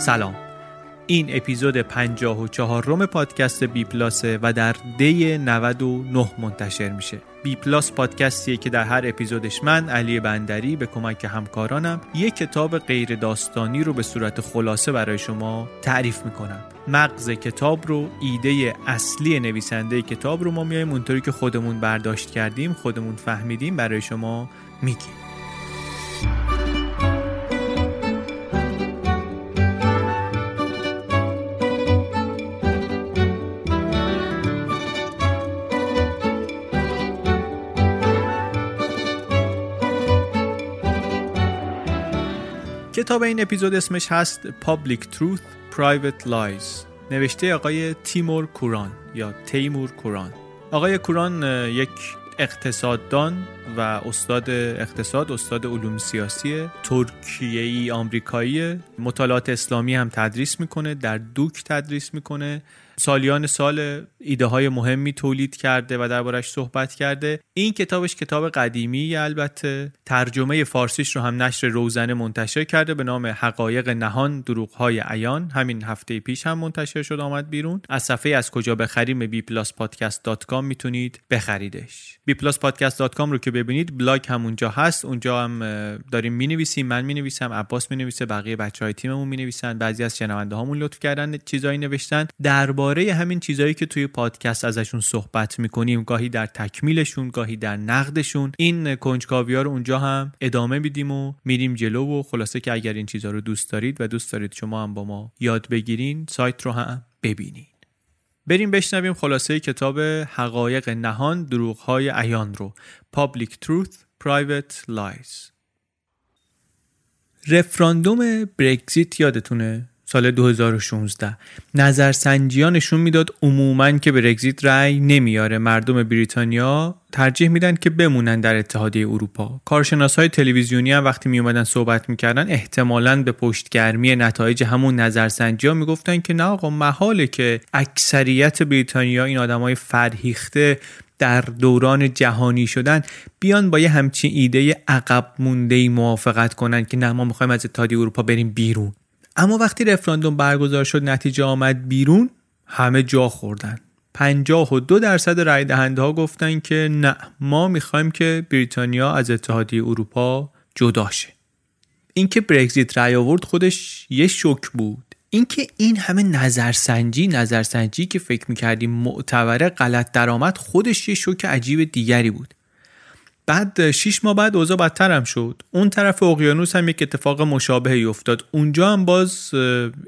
سلام. این اپیزود 54 روم پادکست بی پلاسه و در دی 99 منتشر میشه. بی پلاس پادکستیه که در هر اپیزودش من علی بندری به کمک همکارانم یک کتاب غیر داستانی رو به صورت خلاصه برای شما تعریف می‌کنم. مغز کتاب رو ایده اصلی نویسنده کتاب رو ما میایم اونطوری که خودمون برداشت کردیم خودمون فهمیدیم برای شما میگیم. کتاب این اپیزود اسمش هست Public Truth Private Lies. نوشته آقای تیمور کوران یا تیمور کوران. آقای کوران یک اقتصاددان و استاد اقتصاد استاد علوم سیاسی ترکیه ای آمریکایی. مطالعات اسلامی هم تدریس می‌کنه در دوک تدریس می‌کنه. سالیان سال ایده های مهمی تولید کرده و دربارش صحبت کرده. این کتابش کتاب قدیمی البته. ترجمه فارسیش رو هم نشر روزنه منتشر کرده به نام حقایق نهان دروغ های عیان. همین هفته پیش هم منتشر شد آمد بیرون. از صفحه از کجا بخریم bpluspodcast.com می‌تونید بخریدش. bpluspodcast.com رو که ببینید بلاگ همونجا هست. اونجا هم داریم می‌نویسیم من می‌نویسم عباس می‌نویسه بقیه بچه های تیممون می‌نویسن. بعضی از شنونده هامون لطف کردن چیزایی نوشتن. درباره همین چیزایی که توی پادکست ازشون صحبت می‌کنیم گاهی در تکمیلشون گاهی در نقدشون این کنجکاوی رو اونجا هم ادامه میدیم و میریم جلو و خلاصه که اگر این چیزها رو دوست دارید و دوست دارید شما هم با ما یاد بگیرین سایت رو هم ببینید بریم بشنویم خلاصه کتاب حقایق نهان دروغهای عیان رو. Public Truth Private Lies. رفراندوم برگزیت یادتونه؟ سال 2016 نظرسنجی نشون می‌داد عموما که برگزیت رأی نمیاره مردم بریتانیا ترجیح میدن که بمونن در اتحادیه اروپا. کارشناس های تلویزیونی هم وقتی میومدن صحبت می‌کردن احتمالا به پشتگرمی نتایج همون نظرسنجی ها می‌گفتن که نه آقا محاله که اکثریت بریتانیا این آدمای فرهیخته در دوران جهانی شدن بیان با یه همچین ایده عقب مونده موافقت کنن که نه ما می‌خوایم از اتحادیه اروپا بریم بیرون. اما وقتی رفراندوم برگزار شد نتیجه آمد بیرون همه جا خوردن. 52 درصد رای دهنده ها گفتن که نه ما می‌خوایم که بریتانیا از اتحادیه اروپا جدا شه. اینکه برگزیت رای آورد خودش یه شک بود. اینکه این همه نظرسنجی نظرسنجی که فکر می‌کردیم معتبره غلط درآمد خودش یه شوک عجیب دیگری بود. بعد شیش ماه بعد اوضاع بدتر هم شد. اون طرف اقیانوس هم یک اتفاق مشابهی افتاد. اونجا هم باز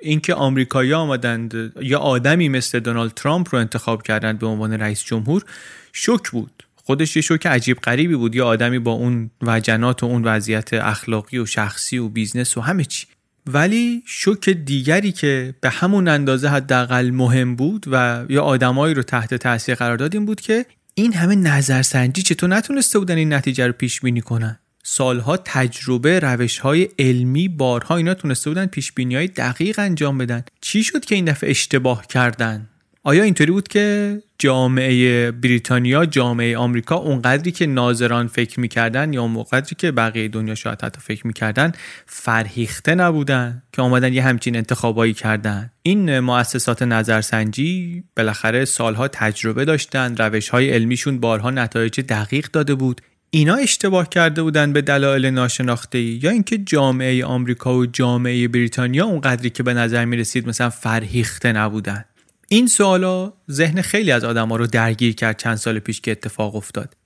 اینکه آمریکایی‌ها آمدند یا آدمی مثل دونالد ترامپ رو انتخاب کردند به عنوان رئیس جمهور شوک بود. خودش یه شوک عجیب غریبی بود. یا آدمی با اون وجنات و اون وضعیت اخلاقی و شخصی و business و همه چی. ولی شوک دیگری که به همون اندازه حداقل مهم بود و یا آدمایی رو تحت تاثیر قرار داد بود که این همه نظرسنجی چطور نتونسته بودن این نتیجه رو پیش بینی کنن؟ سالها تجربه روش های علمی بارها اینا تونسته بودن پیش بینی های دقیق انجام بدن. چی شد که این دفعه اشتباه کردن؟ آیا اینطوری بود که جامعه بریتانیا جامعه آمریکا اونقدری که ناظران فکر می‌کردن یا اونقدری که بقیه دنیا شاید حتی فکر می‌کردن فرهیخته نبودن که آمدن یه همچین انتخابایی کردن. این مؤسسات نظرسنجی بالاخره سالها تجربه داشتن روش های علمیشون بارها نتایج دقیق داده بود. اینا اشتباه کرده بودن به دلایل ناشناخته یا اینکه جامعه آمریکا و جامعه بریتانیا اونقدری که به نظر می رسید مثلا فرهیخته نبودن. این سوالا ذهن خیلی از آدما رو درگیر کرد چند سال پیش که اتفاق افتاد.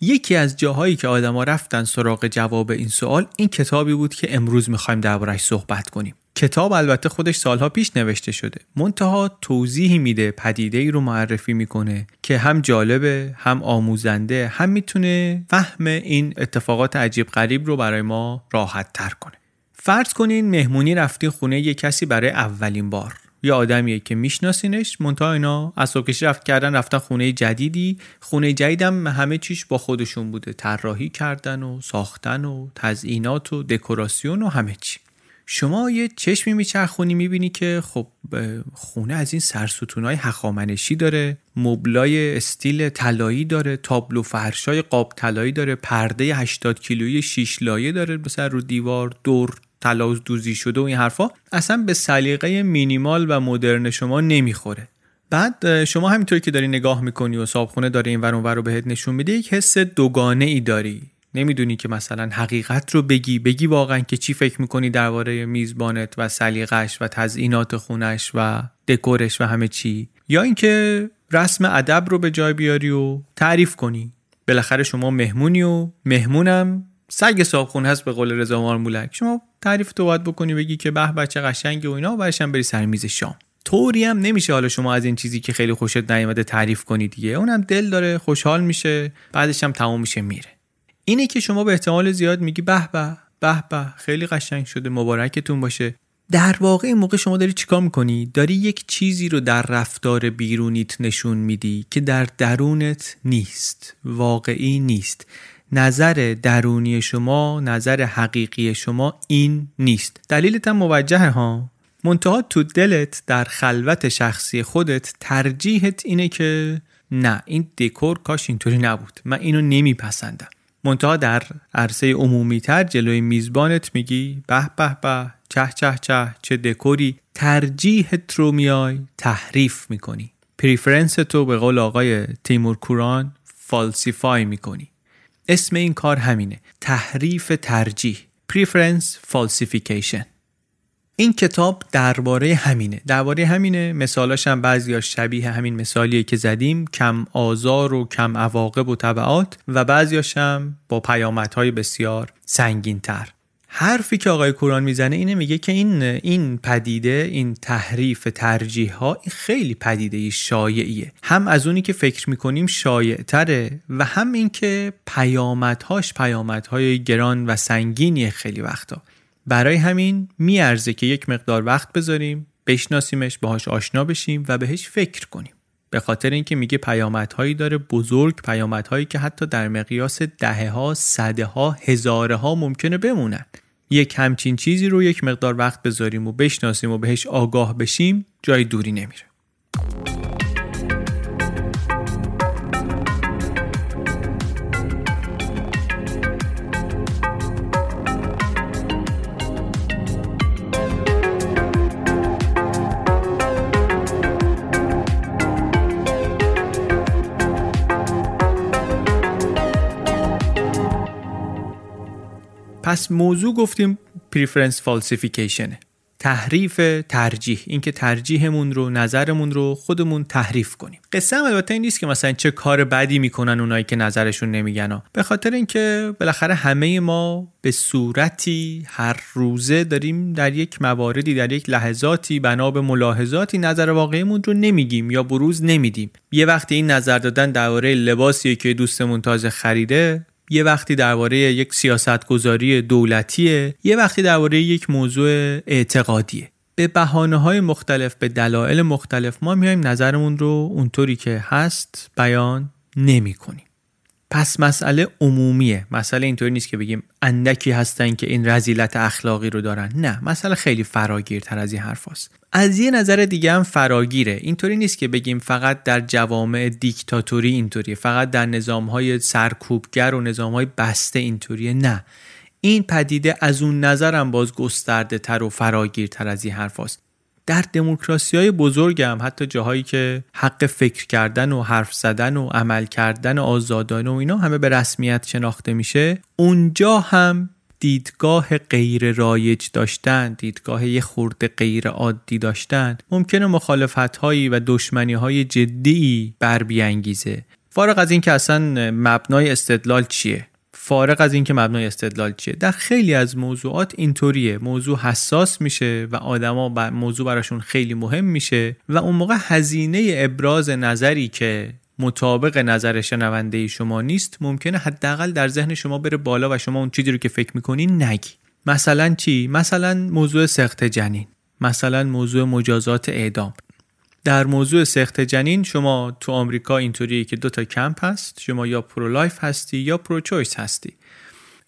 یکی از جاهایی که آدما رفتن سراغ جواب این سوال این کتابی بود که امروز می‌خوایم دربارش صحبت کنیم. کتاب البته خودش سالها پیش نوشته شده. منتها توضیحی میده پدیده ای رو معرفی می‌کنه که هم جالبه هم آموزنده هم می‌تونه فهم این اتفاقات عجیب غریب رو برای ما راحت تر کنه. فرض کنین مهمونی رفتین خونه یه کسی برای اولین بار. یه آدمیه که میشناسینش منتها اینا اسباب کشی رفت کردن رفتن خونه جدیدی. خونه جدیدم همه چیش با خودشون بوده. طراحی کردن و ساختن و تزئینات و دکوراسیون و همه چی. شما یه چشمی میچرخونی می‌بینی که خب خونه از این سرستونهای حخامنشی داره مبلای استیل طلایی داره تابلو فرشای قاب طلایی داره پرده 80 کیلویی شیش لایه داره مثلا رو دیوار دور. تلاوز دوزی شده و این حرفا اصلا به سلیقه مینیمال و مدرن شما نمی‌خوره. بعد شما همینطوری که داری نگاه می‌کنی و صابخونه داره این ور رو بهت نشون میده یک حس دوگانه ای داری. نمی‌دونی که مثلا حقیقت رو بگی. بگی واقعا که چی فکر می‌کنی درباره میزبانت و سلیقش و تزئینات خونش و دکورش و همه چی. یا اینکه رسم ادب رو به جای بیاری و تعریف کنی. بالاخره شما مهمونی و مهمونم سگ صابخونه هست به قول رضا مارمولک. شما تعریف تو باید بکنی بگی که به بچه قشنگه و اینا و بعدش بری سر میز شام. طوری هم نمیشه حالا شما از این چیزی که خیلی خوشت نیومده تعریف کنی دیگه. اونم دل داره خوشحال میشه بعدش هم تمام میشه میره. اینه که شما به احتمال زیاد میگی به به به به خیلی قشنگ شده مبارکتون باشه. در واقع این موقع شما داری چیکار می‌کنی؟ داری یک چیزی رو در رفتار بیرونیت نشون میدی که در درونت نیست واقعی نیست. نظر درونی شما نظر حقیقی شما این نیست. دلیلت هم موجهه ها. منتها تو دلت در خلوت شخصی خودت ترجیحت اینه که نه این دکور کاش اینطوری نبود. من اینو نمیپسندم. منتها در عرصه عمومی تر جلوی میزبانت میگی به به به چه چه چه چه دکوری ترجیحت رو میای تحریف می‌کنی. preference تو به قول آقای تیمور کوران falsify می‌کنی. اسم این کار همینه. تحریف ترجیح. Preference Falsification. این کتاب درباره همینه. درباره همینه. مثالاش هم بعضی شبیه همین مثالیه که زدیم. کم آزار و کم عواقب و طبعات و بعضیاش هم با پیامدهای بسیار سنگین تر حرفی که آقای کوران می‌زنه اینه میگه که این این پدیده این تحریف ترجیح ها این خیلی پدیده شایعیه. هم از اونی که فکر می‌کنیم شایع تره و هم اینکه پیامدهاش پیامدهای گران و سنگینیه خیلی وقتا. برای همین میارزه که یک مقدار وقت بذاریم بشناسیمش باهاش آشنا بشیم و بهش فکر کنیم. به خاطر اینکه میگه پیامدهایی داره بزرگ پیامدهایی که حتی در مقیاس دهه ها صده ها هزاره ها ممکنه بمونن. یک همچین چیزی رو یک مقدار وقت بذاریم و بشناسیم و بهش آگاه بشیم جای دوری نمیره. پس موضوع گفتیم preference falsification ه تحریف ترجیح. اینکه ترجیحمون رو نظرمون رو خودمون تحریف کنیم. قصه هم البته این نیست که مثلا چه کار بدی می‌کنن اونایی که نظرشون نمیگن. به خاطر اینکه بالاخره همه ما به صورتی هر روزه داریم در یک مواردی در یک لحظاتی بنا به ملاحظاتی نظر واقعیمون رو نمیگیم یا بروز نمیدیم. یه وقتی این نظر دادن درباره لباسی که دوستمون تازه خریده یه وقتی درباره یک سیاستگذاری دولتیه یه وقتی درباره یک موضوع اعتقادیه به بحانه های مختلف به دلایل مختلف ما میایم نظرمون رو اونطوری که هست بیان نمی کنیم. پس مسئله عمومیه مسئله اینطوری نیست که بگیم اندکی هستن که این رزیلت اخلاقی رو دارن نه مسئله خیلی فراگیرتر از این حرف هست. از یه نظر دیگه هم فراگیره. اینطوری نیست که بگیم فقط در جوامع دیکتاتوری اینطوریه فقط در نظامهای سرکوبگر و نظامهای بسته اینطوریه. نه. این پدیده از اون نظرم باز گسترده تر و فراگیرتر از این حرف هست. در دموکراسی های بزرگ هم حتی جاهایی که حق فکر کردن و حرف زدن و عمل کردن آزادانه و اینا همه به رسمیت شناخته میشه اونجا هم دیدگاه غیر رایج داشتن دیدگاه یه خورده غیر عادی داشتن ممکنه مخالفت هایی و دشمنی های جدی بر بیانگیزه. فارغ از اینکه اصلا مبنای استدلال چیه؟ فارغ از اینکه مبنای استدلال چیه؟ در خیلی از موضوعات اینطوریه. موضوع حساس میشه و آدما موضوع براشون خیلی مهم میشه و اون موقع هزینه ابراز نظری که مطابق نظر شنونده شما نیست ممکنه حداقل در ذهن شما بره بالا و شما اون چیزی رو که فکر می‌کنین نگی. مثلا چی؟ مثلا موضوع سخت جنین. مثلا موضوع مجازات اعدام. در موضوع سقط جنین شما تو آمریکا اینطوریه که دو تا کمپ هست. شما یا pro-life هستی یا pro-choice هستی.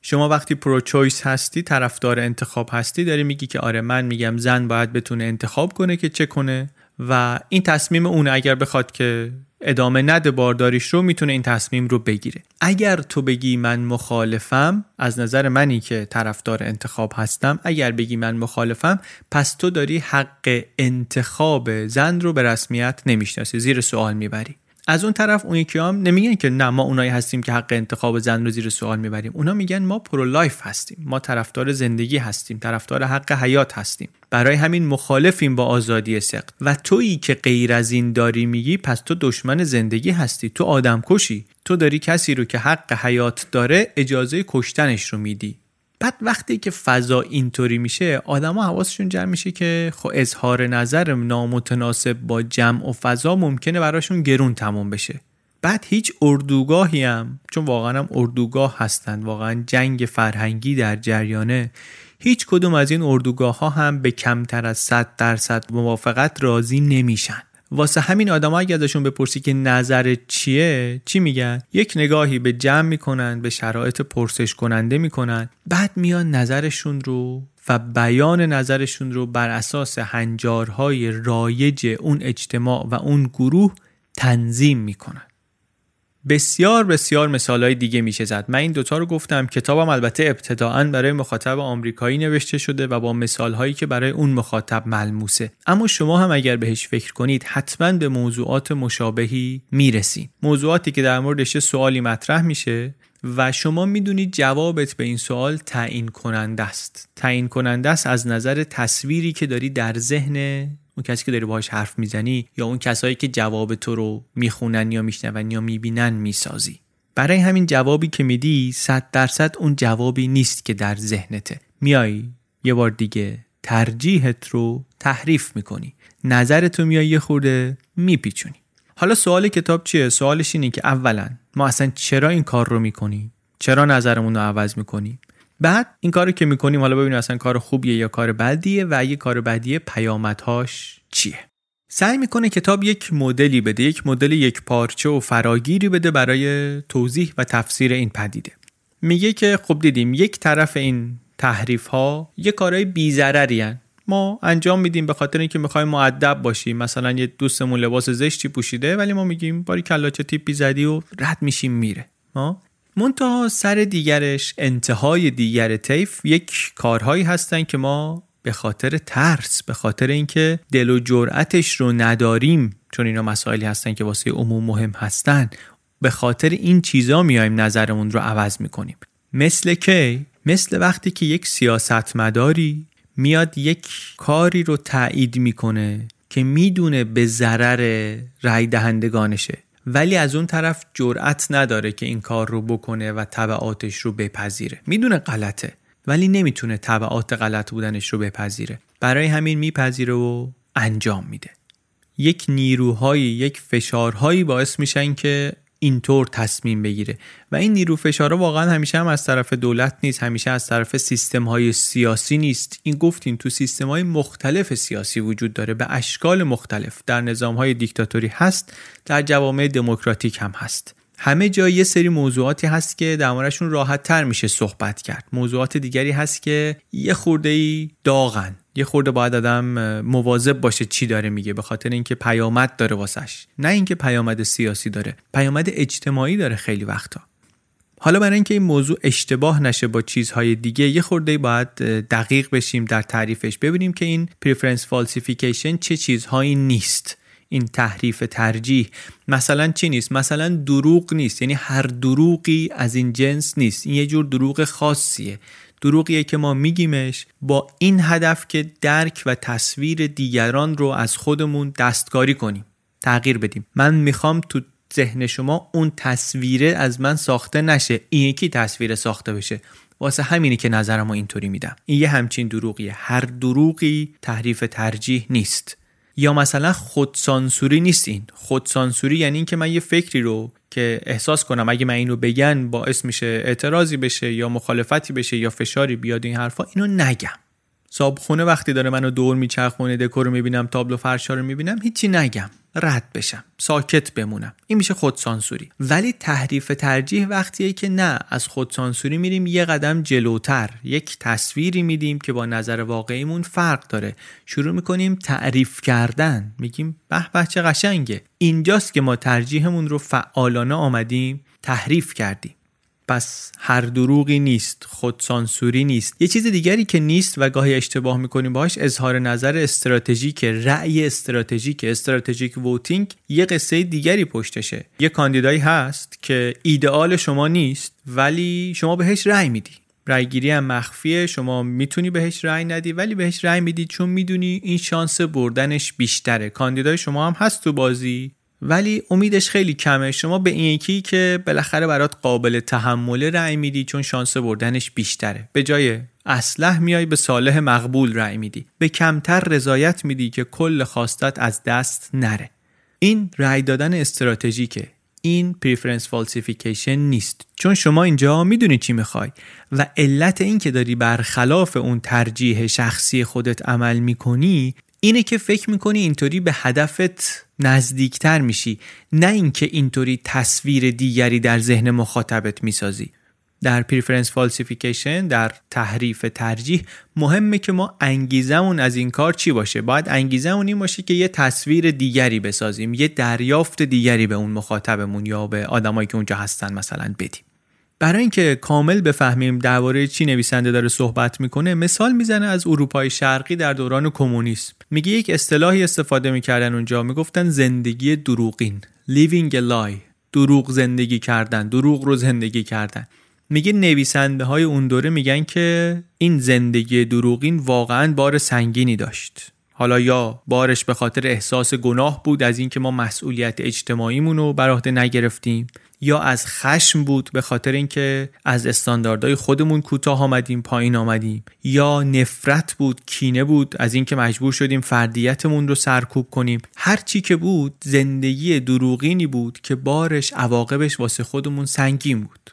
شما وقتی pro-choice هستی طرفدار انتخاب هستی داری میگی که آره من میگم زن باید بتونه انتخاب کنه که چه کنه. و این تصمیم اون اگر بخواد که ادامه نده بارداریش رو می‌تونه این تصمیم رو بگیره. اگر تو بگی من مخالفم از نظر منی که طرفدار انتخاب هستم اگر بگی من مخالفم پس تو داری حق انتخاب زن رو به رسمیت نمی‌شناسی زیر سوال می‌بری. از اون طرف اون یکی هم نمیگن که نه ما اونایی هستیم که حق انتخاب زن رو زیر سوال می‌بریم. اونا میگن ما pro-life هستیم. ما طرفدار زندگی هستیم طرفدار حق حیات هستیم. برای همین مخالفیم با آزادی سقط و تویی که غیر از این داری میگی پس تو دشمن زندگی هستی. تو آدم کشی تو داری کسی رو که حق حیات داره اجازه کشتنش رو میدی. بعد وقتی که فضا اینطوری میشه آدما حواسشون جمع میشه که خب اظهار نظر نامتناسب با جمع و فضا ممکنه براشون گرون تموم بشه. بعد هیچ اردوگاهی هم چون واقعا هم اردوگاه هستن واقعا جنگ فرهنگی در جریانه هیچ کدوم از این اردوگاه ها هم به کمتر از 100 درصد موافقت راضی نمیشن. واسه همین آدم اگه ازشون بپرسی که نظر چیه چی میگن؟ یک نگاهی به جمع می‌کنن به شرایط پرسش کننده می‌کنن. بعد میان نظرشون رو و بیان نظرشون رو بر اساس هنجارهای رایج اون اجتماع و اون گروه تنظیم می‌کنن. بسیار بسیار مثال های دیگه میشه زد. من این دوتا رو گفتم. کتابم البته ابتداعا برای مخاطب آمریکایی نوشته شده و با مثال هایی که برای اون مخاطب ملموسه. اما شما هم اگر بهش فکر کنید حتما به موضوعات مشابهی می‌رسید موضوعاتی که در موردش سوالی مطرح میشه و شما می‌دونید جوابت به این سوال تعیین کننده است. تعیین کننده است از نظر تصویری که داری در ذهن اون کسی که داری باهاش حرف می‌زنی یا اون کسایی که جواب تو رو می‌خونن یا میشنون یا می‌بینن می‌سازی برای همین جوابی که میدی صد درصد اون جوابی نیست که در ذهنته میای یه بار دیگه ترجیحت رو تحریف می‌کنی نظرتو میای یه خورده میپیچونی حالا سوال کتاب چیه؟ سوالش اینه که اولا ما اصلا چرا این کار رو می‌کنیم؟ چرا نظرمون رو عوض می‌کنیم؟ بعد این کاری که می‌کنیم حالا ببینیم اصلا کار خوبیه یا کار بدیه و اگه کار بدیه پیامدهاش چیه؟ سعی می‌کنه کتاب یک مدلی بده یک مدل یک پارچه و فراگیری بده برای توضیح و تفسیر این پدیده. میگه که خب دیدیم یک طرف این تحریف ها یه کارهای بیزرری ما انجام میدیم به خاطر اینکه می‌خوایم معدب باشیم. مثلا یه دوستمون لباس زشتی پوشیده ولی ما میگیم باری کلا چه تیپی زدی و رد میشیم میره. ما منتها سر دیگرش انتهای دیگر طیف یک کارهایی هستن که ما به خاطر ترس به خاطر اینکه دل و جرأتش رو نداریم چون اینا مسائلی هستن که واسه عموم مهم هستن به خاطر این چیزا میایم نظرمون رو عوض می‌کنیم. مثل کی؟ مثل وقتی که یک سیاستمداری میاد یک کاری رو تایید می‌کنه که می‌دونه به ضرر رای دهندگانشه ولی از اون طرف جرأت نداره که این کار رو بکنه و تبعاتش رو بپذیره. می‌دونه غلطه ولی نمی‌تونه تبعات غلط بودنش رو بپذیره. برای همین میپذیره و انجام میده. یک نیروهایی یک فشارهایی باعث میشن که اینطور تصمیم بگیره. و این نیرو فشارها واقعا همیشه هم از طرف دولت نیست همیشه از طرف سیستم های سیاسی نیست. این گفتیم تو سیستم های مختلف سیاسی وجود داره به اشکال مختلف. در نظام های دیکتاتوری هست در جوامع دموکراتیک هم هست. همه جا یه سری موضوعاتی هست که در موردشون راحت تر میشه صحبت کرد. موضوعات دیگری هست که یه خورده ای داغن. یه خورده باید آدم مواظب باشه چی داره میگه به خاطر اینکه پیامد داره واسش. نه اینکه پیامد سیاسی داره پیامد اجتماعی داره خیلی وقتا. حالا برای اینکه این موضوع اشتباه نشه با چیزهای دیگه یه خورده باید دقیق بشیم در تعریفش ببینیم که این preference falsification چه چیزهایی نیست. این تحریف ترجیح مثلا چی نیست؟ مثلا دروغ نیست یعنی هر دروغی از این جنس نیست. این یه جور دروغ خاصیه. دروغیه که ما میگیمش با این هدف که درک و تصویر دیگران رو از خودمون دستکاری کنیم تغییر بدیم. من می‌خوام تو ذهن شما اون تصویره از من ساخته نشه این یکی تصویر ساخته بشه. واسه همینی که نظرم اینطوری میدم. این یه همچین دروغیه. هر دروغی تحریف ترجیح نیست. یا مثلا خودسانسوری نیست این خودسانسوری یعنی اینکه من یه فکری رو که احساس کنم اگه من اینو بگن باعث میشه اعتراضی بشه یا مخالفتی بشه یا فشاری بیاد این حرفا اینو نگم. صابخونه وقتی داره منو دور میچرخونه دکور می‌بینم تابلو فرشا رو می‌بینم هیچی نگم. رد بشم. ساکت بمونم. این میشه خودسانسوری. ولی تحریف ترجیح وقتیه که نه از خودسانسوری میریم یه قدم جلوتر. یک تصویری میدیم که با نظر واقعیمون فرق داره. شروع می‌کنیم تعریف کردن. میگیم به به چه قشنگه. اینجاست که ما ترجیحمون رو فعالانه آمدیم تحریف کردیم. پس هر دروغی نیست خودسانسوری نیست. یه چیز دیگری که نیست و گاهی اشتباه می‌کنیم باهاش اظهار نظر استراتژیک رأی استراتژیک. استراتژیک ووتینگ یه قصه دیگری پشتشه. یه کاندیدایی هست که ایدئال شما نیست ولی شما بهش رأی میدی. رأیگیری هم مخفیه شما می‌تونی بهش رأی ندی ولی بهش رأی میدی چون می‌دونی این شانس بردنش بیشتره. کاندیدای شما هم هست تو بازی. ولی امیدش خیلی کمه. شما به این یکی که بالاخره برات قابل تحمله رأی میدی چون شانس بردنش بیشتره. به جای اسلح میای به صالح مقبول رأی میدی. به کمتر رضایت میدی که کل خواستت از دست نره. این رأی دادن استراتژیکه. این preference falsification نیست. چون شما اینجا می‌دونی چی می‌خوای و علت این که داری برخلاف اون ترجیح شخصی خودت عمل می‌کنی اینه که فکر می‌کنی اینطوری به هدفت نزدیکتر میشی نه اینکه اینطوری تصویر دیگری در ذهن مخاطبت می‌سازی. در preference falsification در تحریف ترجیح مهمه که ما انگیزمون از این کار چی باشه؟ باید انگیزمون این باشه که یه تصویر دیگری بسازیم یه دریافت دیگری به اون مخاطبمون یا به آدمایی که اونجا هستن مثلا بدیم. برای اینکه کامل بفهمیم درباره چی نویسنده داره صحبت می‌کنه مثال می‌زنه از اروپای شرقی در دوران کمونیسم. میگه یک اصطلاحی استفاده می‌کردن اونجا می‌گفتن زندگی دروغین living a lie دروغ زندگی کردن دروغ رو زندگی کردن. میگه نویسنده های اون دوره میگن که این زندگی دروغین واقعا بار سنگینی داشت. حالا یا بارش به خاطر احساس گناه بود از اینکه ما مسئولیت اجتماعیمون رو بر عهده نگرفتیم یا از خشم بود به خاطر اینکه از استانداردهای خودمون کوتاه آمدیم پایین آمدیم یا نفرت بود کینه بود از اینکه مجبور شدیم فردیتمون رو سرکوب کنیم. هر چی که بود زندگی دروغینی بود که بارش عواقبش واسه خودمون سنگین بود.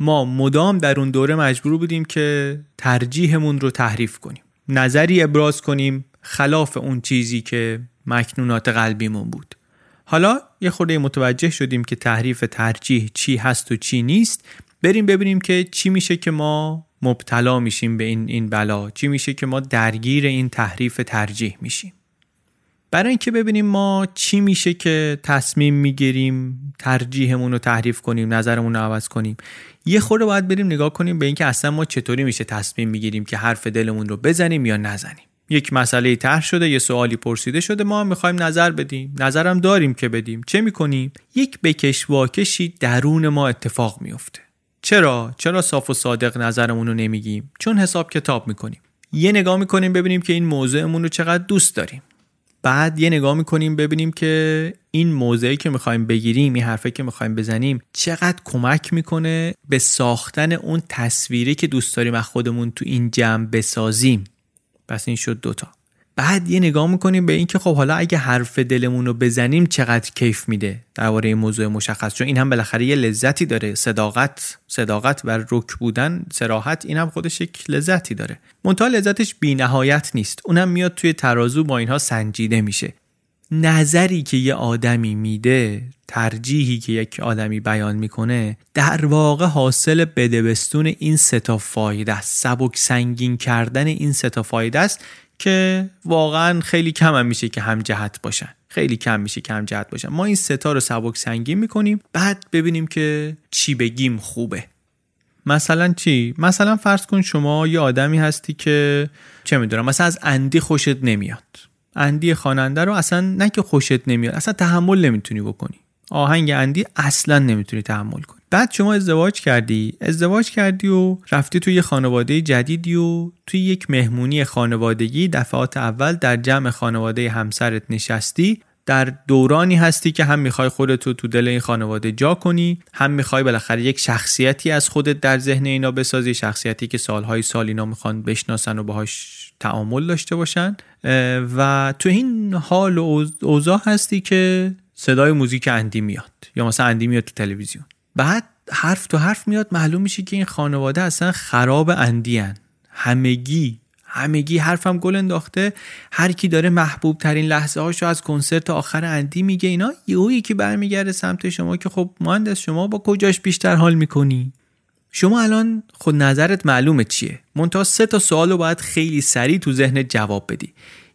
ما مدام در اون دوره مجبور بودیم که ترجیحمون رو تحریف کنیم. نظری ابراز کنیم خلاف اون چیزی که مکنونات قلبیمون بود. حالا یه خورده متوجه شدیم که تحریف ترجیح چی هست و چی نیست. بریم ببینیم که چی میشه که ما مبتلا میشیم به این این بلا. چی میشه که ما درگیر این تحریف ترجیح میشیم. برای اینکه ببینیم ما چی میشه که تصمیم می‌گیریم ترجیحمون رو تحریف کنیم نظرمون رو عوض کنیم. یه خورده باید بریم نگاه کنیم به اینکه اصلا ما چطوری میشه تصمیم می‌گیریم که حرف دلمون رو بزنیم یا نزنیم. یک مسئله طرح شده یه سوالی پرسیده شده ما می‌خوایم نظر بدیم. نظرم داریم که بدیم. چه می‌کنیم؟ یک بکش واکشی درون ما اتفاق میفته چرا؟ چرا صاف و صادق نظرمون رو نمیگیم؟ چون حساب کتاب می‌کنیم. یه نگاه می‌کنیم ببینیم که این موضوعمون رو چقدر دوست داریم. بعد یه نگاه می‌کنیم ببینیم که این موضعی که می‌خوایم بگیریم این حرفه که می‌خوایم بزنیم چقدر کمک می‌کنه به ساختن اون تصویری که دوست داریم از خودمون تو این جمع بسازیم. پس این شد دوتا. بعد یه نگاه می‌کنیم به اینکه خب حالا اگه حرف دلمون رو بزنیم چقدر کیف میده درباره این موضوع مشخص؟ چون این هم بالاخره یه لذتی داره. صداقت صداقت و رک بودن سراحت این هم خودش یک لذتی داره. منتها لذتش بی نهایت نیست. اونم میاد توی ترازو با اینها سنجیده میشه. نظری که یه آدمی میده ترجیحی که یک آدمی بیان می‌کنه در واقع حاصل بدبستون این ستا فایده است. سبک سنگین کردن این ستا فایده است که واقعا خیلی کم هم میشه که هم جهت باشن. خیلی کم میشه که هم جهت باشن. ما این ستا رو سبک سنگین می‌کنیم بعد ببینیم که چی بگیم خوبه. مثلا چی؟ مثلا فرض کن شما یه آدمی هستی که چه می‌دونم مثلا از اندی خوشت نمیاد. اندی خواننده رو اصلا نه که خوشت نمیاد اصلا تحمل نمی‌تونی بکنی. آهنگ اندی اصلا نمی‌تونی تحمل کنی. بعد شما ازدواج کردی. ازدواج کردی و رفتی توی یه خانواده جدیدی و توی یک مهمونی خانوادگی. دفعات اول در جمع خانواده همسرت نشستی. در دورانی هستی که هم می‌خوای خودتو تو دل این خانواده جا کنی هم می‌خوای بالاخره یک شخصیتی از خودت در ذهن اینا بسازی شخصیتی که سالهای سال اینا می‌خوان بشناسن و باهاش تعامل داشته باشن و تو این حال و اوضاع هستی که صدای موزیک اندی میاد یا مثلا اندی میاد تو تلویزیون بعد حرف تو حرف میاد معلوم میشه که این خانواده اصلا خراب اندی هن. همگی همگی حرفم گل انداخته. هر کی داره محبوب ترین لحظه هاشو از کنسرت آخر اندی میگه اینا یهو یکی برمیگرده سمت شما که خب مهندس شما با کجاش بیشتر حال می‌کنی؟ شما الان خود نظرت معلومه چیه؟ منتها سه تا سوال رو باید خیلی سریع تو ذهن جواب بدی.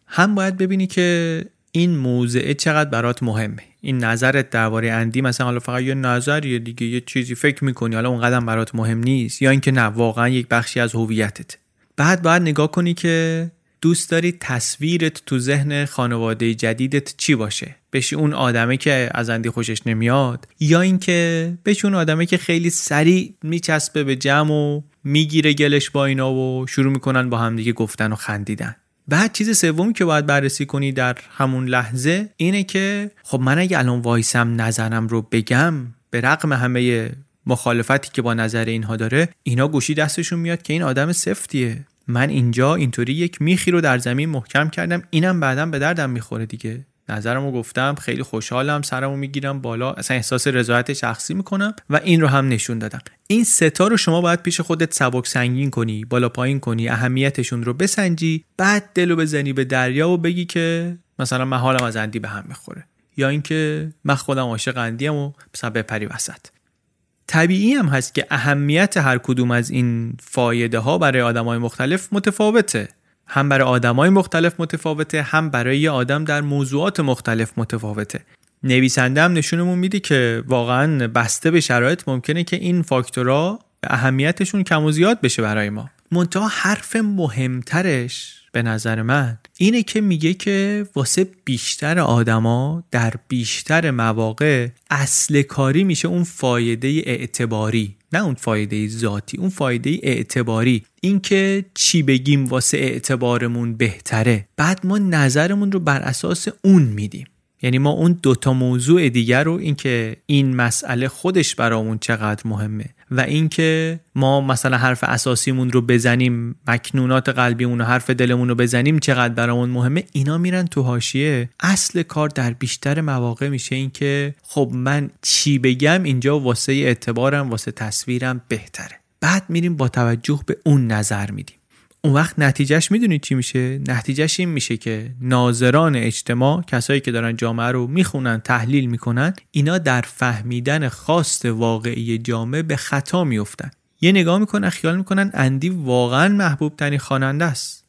هم باید ببینی که این موضعه چقدر برات مهمه. این نظرت درباره اندی مثلا حالا فقط یه نظریه دیگه یه چیزی فکر می‌کنی حالا اون قدم برات مهم نیست یا اینکه نه واقعا یک بخشی از هویتت. بعد باید نگاه کنی که دوست داری تصویرت تو ذهن خانواده جدیدت چی باشه؟ بشی اون آدمه که از اندی خوشش نمیاد؟ یا اینکه بشی اون آدمه که خیلی سریع میچسبه به جمع و می‌گیره گلش با اینا و شروع می‌کنن با همدیگه گفتن و خندیدن. بعد چیز سومی که باید بررسی کنی در همون لحظه اینه که خب من اگه الان وایسم نظرم رو بگم به رقم همه مخالفتی که با نظر اینها داره اینا گوشی دستشون میاد که این آدم سفتیه. من اینجا اینطوری یک میخی رو در زمین محکم کردم اینم بعدا به دردم می‌خوره دیگه. نظرمو گفتم خیلی خوشحالم سرمو می‌گیرم بالا اصلا احساس رضایت شخصی می‌کنم و این رو هم نشون دادم. این ستا رو شما باید پیش خودت سبک سنگین کنی بالا پایین کنی اهمیتشون رو بسنجی بعد دلو بزنی به دریا و بگی که مثلا من از اندی به هم می‌خوره. یا اینکه من خودم عاشق اندیم و مثلا بپری وسط. طبیعی هم هست که اهمیت هر کدوم از این فایده ها برای آدم های مختلف متفاوته. هم برای آدمای مختلف متفاوته هم برای یه آدم در موضوعات مختلف متفاوته. نویسنده هم نشونمون میده که واقعا بسته به شرایط ممکنه که این فاکتورها اهمیتشون کم و زیاد بشه برای ما. منتها حرف مهمترش به نظر من اینه که میگه که واسه بیشتر آدما در بیشتر مواقع اصل کاری میشه اون فایده اعتباری نه اون فایده ذاتی اون فایده اعتباری. اینکه چی بگیم واسه اعتبارمون بهتره. بعد ما نظرمون رو بر اساس اون میدیم. یعنی ما اون دوتا موضوع دیگر رو اینکه این مسئله خودش برامون چقدر مهمه و اینکه ما مثلا حرف اساسیمون رو بزنیم مکنونات قلبیمون و حرف دلمون رو بزنیم چقدر برامون مهمه؟ اینا میرن تو حاشیه. اصل کار در بیشتر مواقع میشه اینکه خب من چی بگم اینجا واسه اعتبارم واسه تصویرم بهتره. بعد میریم با توجه به اون نظر میدیم. اون وقت نتیجهش می‌دونید چی میشه؟ نتیجهش این میشه که ناظران اجتماع کسایی که دارن جامعه رو می‌خونن تحلیل می‌کنن اینا در فهمیدن خواست واقعی جامعه به خطا میفتن یه نگاه می‌کنن خیال می‌کنن اندی واقعا محبوب ترین خواننده است.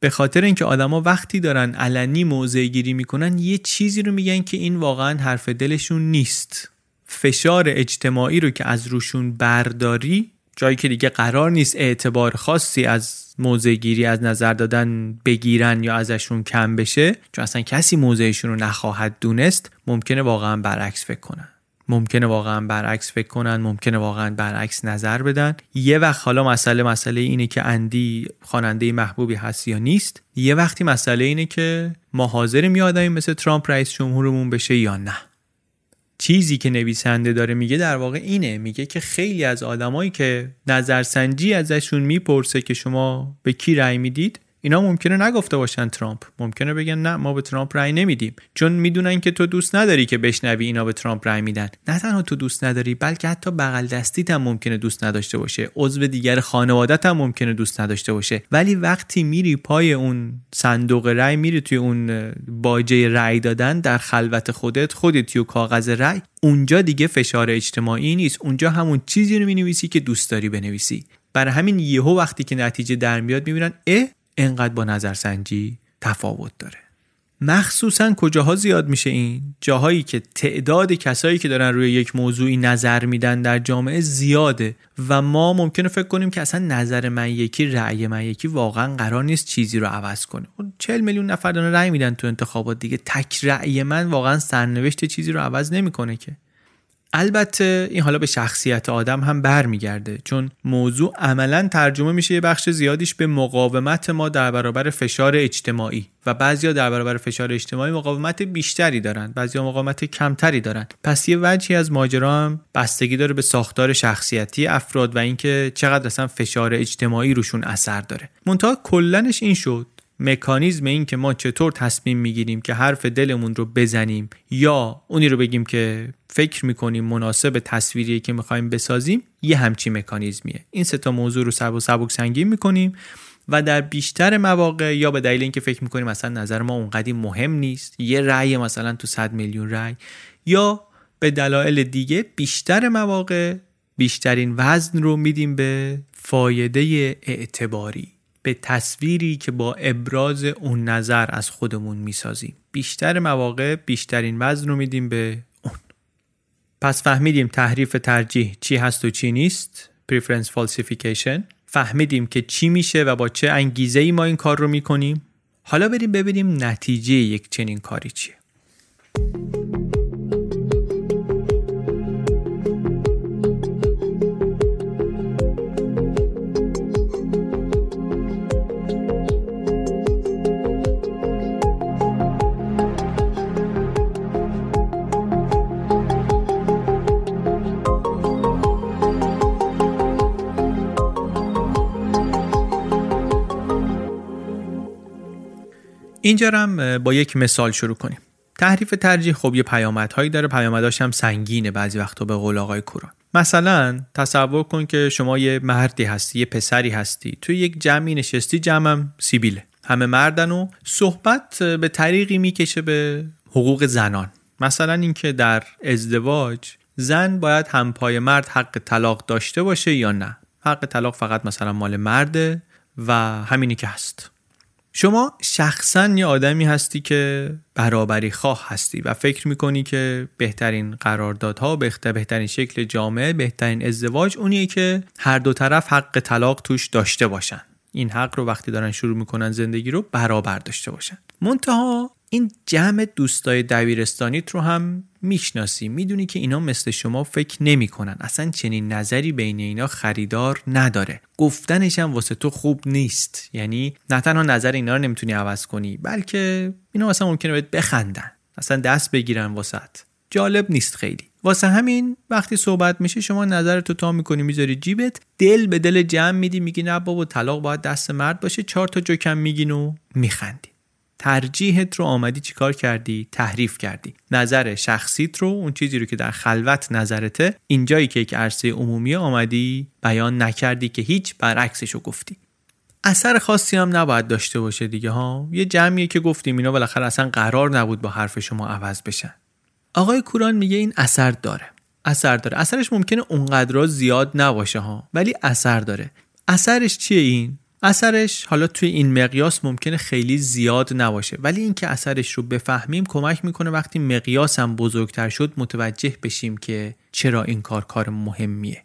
به خاطر اینکه آدما وقتی دارن علنی موضع گیری می‌کنن یه چیزی رو میگن که این واقعا حرف دلشون نیست. فشار اجتماعی رو که از روشون برداری جایی که دیگه قرار نیست اعتبار خاصی از موضع گیری از نظر دادن بگیرن یا ازشون کم بشه چون اصلا کسی موضعشون رو نخواهد دونست ممکنه واقعا برعکس فکر کنن. ممکنه واقعا برعکس فکر کنن ممکنه واقعا برعکس نظر بدن. یه وقت حالا مسئله مسئله اینه که اندی خواننده محبوبی هست یا نیست. یه وقتی مسئله اینه که ما حاضریم یه مثل ترامپ رئیس جمهورمون بشه یا نه. چیزی که نویسنده داره میگه در واقع اینه. میگه که خیلی از آدمایی که نظرسنجی ازشون می‌پرسه که شما به کی رأی می‌دید اینا ممکنه نگفته باشن ترامپ. ممکنه بگن نه ما به ترامپ رأی نمیدیم. چون می‌دونن که تو دوست نداری که بشنوی اینا به ترامپ رأی میدن. نه تنها تو دوست نداری بلکه حتی بغل دستیت هم ممکنه دوست نداشته باشه. عضو دیگر خانوادت هم ممکنه دوست نداشته باشه. ولی وقتی میری پای اون صندوق رأی میری توی اون باجه رأی دادن در خلوت خودت خودت توی کاغذ رأی اونجا دیگه فشار اجتماعی نیست. اونجا همون چیزی رو می‌نویسی که دوست داری بنویسی. برای همین یهو وقتی که نتیجه در میاد می‌بینن اه انقدر با نظرسنجی تفاوت داره. مخصوصا کجاها زیاد میشه این؟ جاهایی که تعداد کسایی که دارن روی یک موضوعی نظر میدن در جامعه زیاده و ما ممکنه فکر کنیم که اصلا نظر من یکی رأی من یکی واقعا قرار نیست چیزی رو عوض کنه. 40 میلیون نفر دارن رأی میدن تو انتخابات دیگه. تک رأی من واقعا سرنوشت چیزی رو عوض نمی‌کنه که. البته این حالا به شخصیت آدم هم برمیگرده چون موضوع عملا ترجمه میشه یه بخش زیادیش به مقاومت ما در برابر فشار اجتماعی و بعضیا در برابر فشار اجتماعی مقاومت بیشتری دارن بعضیا مقاومت کمتری دارن. پس یه وجهی از ماجرا هم بستگی داره به ساختار شخصیتی افراد و اینکه چقدر اصلا فشار اجتماعی روشون اثر داره. منتها کلنش این شد مکانیزم این که ما چطور تصمیم می‌گیریم که حرف دلمون رو بزنیم یا اونی رو بگیم که فکر می‌کنیم مناسب تصویری که می‌خوایم بسازیم یه همچی مکانیزمیه. این سه تا موضوع رو سب و سبک سنگین می‌کنیم و در بیشتر مواقع یا به دلیل اینکه فکر می‌کنیم مثلا نظر ما اونقدی مهم نیست یه رأی مثلا تو 100 میلیون رأی یا به دلایل دیگه بیشتر مواقع بیشترین وزن رو میدیم به فایده اعتباری. به تصویری که با ابراز اون نظر از خودمون می‌سازیم. بیشتر مواقع بیشترین وزن رو میدیم به اون. پس فهمیدیم تحریف ترجیح چی هست و چی نیست؟ Preference falsification. فهمیدیم که چی میشه و با چه انگیزه ای ما این کار رو می‌کنیم. حالا بریم ببینیم نتیجه یک چنین کاری چیه. اینجا هم با یک مثال شروع کنیم. تحریف ترجیح خب یه پیامدهایی داره پیامدهاش هم سنگینه بعضی وقتا به قول آقای کوران. مثلا تصور کن که شما یه مردی هستی یه پسری هستی توی یک جمعی نشستی جمعم سیبیله. همه مردن و صحبت به طریقی می‌کشه به حقوق زنان. مثلا اینکه در ازدواج زن باید همپای مرد حق طلاق داشته باشه یا نه. حق طلاق فقط مثلا مال مرده و همینی که هست. شما شخصا یه آدمی هستی که برابری خواه هستی و فکر می‌کنی که بهترین قراردادها بهتر بهترین شکل جامعه بهترین ازدواج اونیه که هر دو طرف حق طلاق توش داشته باشن. این حق رو وقتی دارن شروع می‌کنن زندگی رو برابر داشته باشن. منتها این جمع دوستای دبیرستانیت رو هم می‌شناسی. می‌دونی که اینا مثل شما فکر نمی‌کنن. اصلا چنین نظری بین اینا خریدار نداره. گفتنش هم واسه تو خوب نیست. یعنی نه تنها نظر اینا رو نمی‌تونی عوض کنی بلکه اینا مثلا ممکنه بهت بخندن. اصلا دست بگیرن واسط جالب نیست خیلی. واسه همین وقتی صحبت میشه شما نظر تو تا می‌کنی می‌ذاری جیبت دل به دل جمع میدی میگی نه بابا طلاق باید دست مرد باشه. چهار تا جوکم میگین و میخندی ترجیحت رو آمدی چیکار کردی؟ تحریف کردی. نظر شخصیت رو اون چیزی رو که در خلوت نظرته اینجایی که یک عرصه عمومی آمدی بیان نکردی که هیچ برعکسش رو گفتی. اثر خاصی هم نباید داشته باشه دیگه ها. یه جمعیه که گفتیم اینا بالاخره اصلا قرار نبود با حرف شما عوض بشن. آقای کوران میگه این اثر داره. اثر داره. اثرش ممکنه اونقدر زیاد نباشه ها. ولی اثر داره. اثرش چیه این؟ اثرش حالا توی این مقیاس ممکنه خیلی زیاد نباشه. ولی اینکه اثرش رو بفهمیم کمک می‌کنه وقتی مقیاس هم بزرگتر شد متوجه بشیم که چرا این کار کار مهمیه.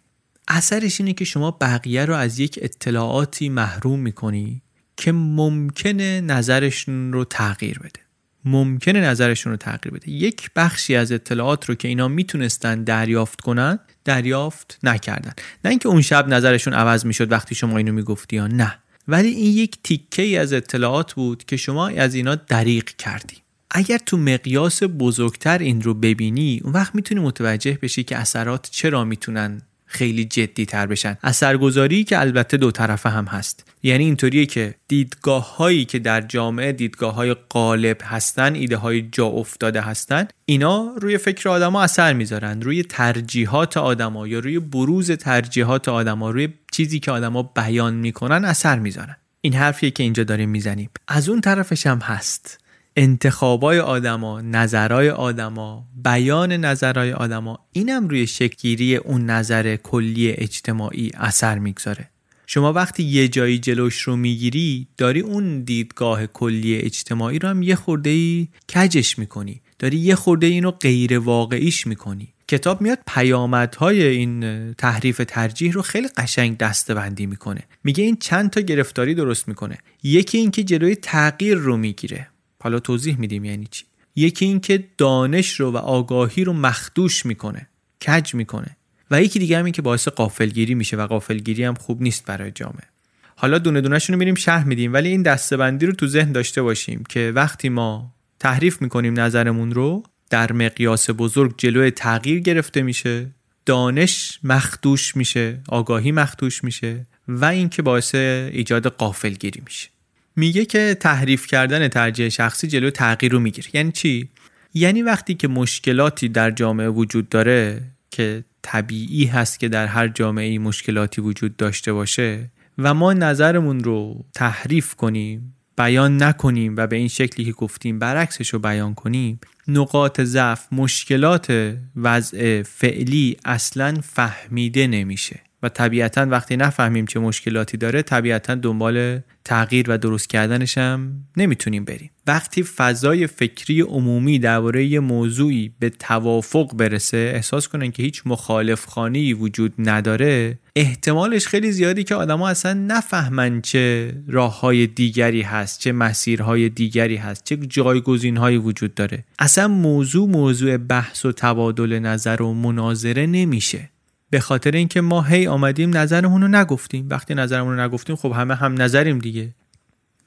اثرش اینه که شما بقیه رو از یک اطلاعاتی محروم می‌کنی که ممکنه نظرشون رو تغییر بده. ممکنه نظرشون رو تغییر بده. یک بخشی از اطلاعات رو که اینا می‌تونستن دریافت کنن دریافت نکردن. نه اینکه اون شب نظرشون عوض می‌شد وقتی شما اینو می‌گفتی یا نه. ولی این یک تیکه ای از اطلاعات بود که شما از اینا دریق کردی. اگر تو مقیاس بزرگتر این رو ببینی اون وقت می‌تونی متوجه بشی که اثرات چرا می‌تونن خیلی جدی تر بشن. اثرگذاری که البته دو طرفه هم هست. یعنی اینطوریه که دیدگاه هایی که در جامعه دیدگاه های غالب هستن ایده های جا افتاده هستن اینا روی فکر آدما اثر می‌ذارن. روی ترجیحات آدما یا روی بروز ترجیحات آدما روی چیزی که آدما بیان می‌کنن اثر می‌ذارن. این حرفیه که اینجا داریم می‌زنیم. از اون طرفش هم هست. انتخابای آدما نظرای آدما بیان نظرای آدما اینم روی شکلگیری اون نظر کلی اجتماعی اثر می‌گذاره. شما وقتی یه جایی جلوش رو می‌گیری داری اون دیدگاه کلی اجتماعی رو هم یه خورده ای کجش می‌کنی؟ داری یه خورده اینو غیر واقعیش می‌کنی. کتاب میاد پیامدهای این تحریف ترجیح رو خیلی قشنگ دستبندی می‌کنه. میگه این چند تا گرفتاری درست می‌کنه. یکی اینکه جلوی تغییر رو می‌گیره. حالا توضیح میدیم یعنی چی. یکی اینکه دانش رو و آگاهی رو مخدوش می‌کنه کج می‌کنه. و یکی دیگه هم این که باعث قافلگیری میشه و قافلگیری هم خوب نیست برای جامعه. حالا دونه دونهشون رو میریم شرح میدیم ولی این دستبندی رو تو ذهن داشته باشیم که وقتی ما تحریف می‌کنیم نظرمون رو در مقیاس بزرگ جلوی تغییر گرفته میشه دانش مخدوش میشه آگاهی مخدوش میشه و اینکه باعث ایجاد قافلگیری میشه. میگه که تحریف کردن ترجیح شخصی جلو تغییر رو می‌گیره. یعنی چی؟ یعنی وقتی که مشکلاتی در جامعه وجود داره که طبیعی هست که در هر جامعه مشکلاتی وجود داشته باشه و ما نظرمون رو تحریف کنیم بیان نکنیم و به این شکلی که گفتیم برعکسش رو بیان کنیم نقاط ضعف مشکلات وضع فعلی اصلا فهمیده نمیشه. و طبیعتا وقتی نفهمیم چه مشکلاتی داره طبیعتا دنبال تغییر و درست کردنش هم نمی‌تونیم بریم. وقتی فضای فکری عمومی درباره یه موضوعی به توافق برسه احساس کنن که هیچ مخالف خانی وجود نداره احتمالش خیلی زیادی که آدما اصلا نفهمن چه راه های دیگری هست چه مسیرهای دیگری هست چه جایگزین هایی وجود داره. اصلا موضوع موضوع بحث و تبادل نظر و مناظره نمیشه. به خاطر اینکه ما هی آمدیم نظرمون رو نگفتیم. وقتی نظرمون رو نگفتیم خب همه هم نظریم دیگه.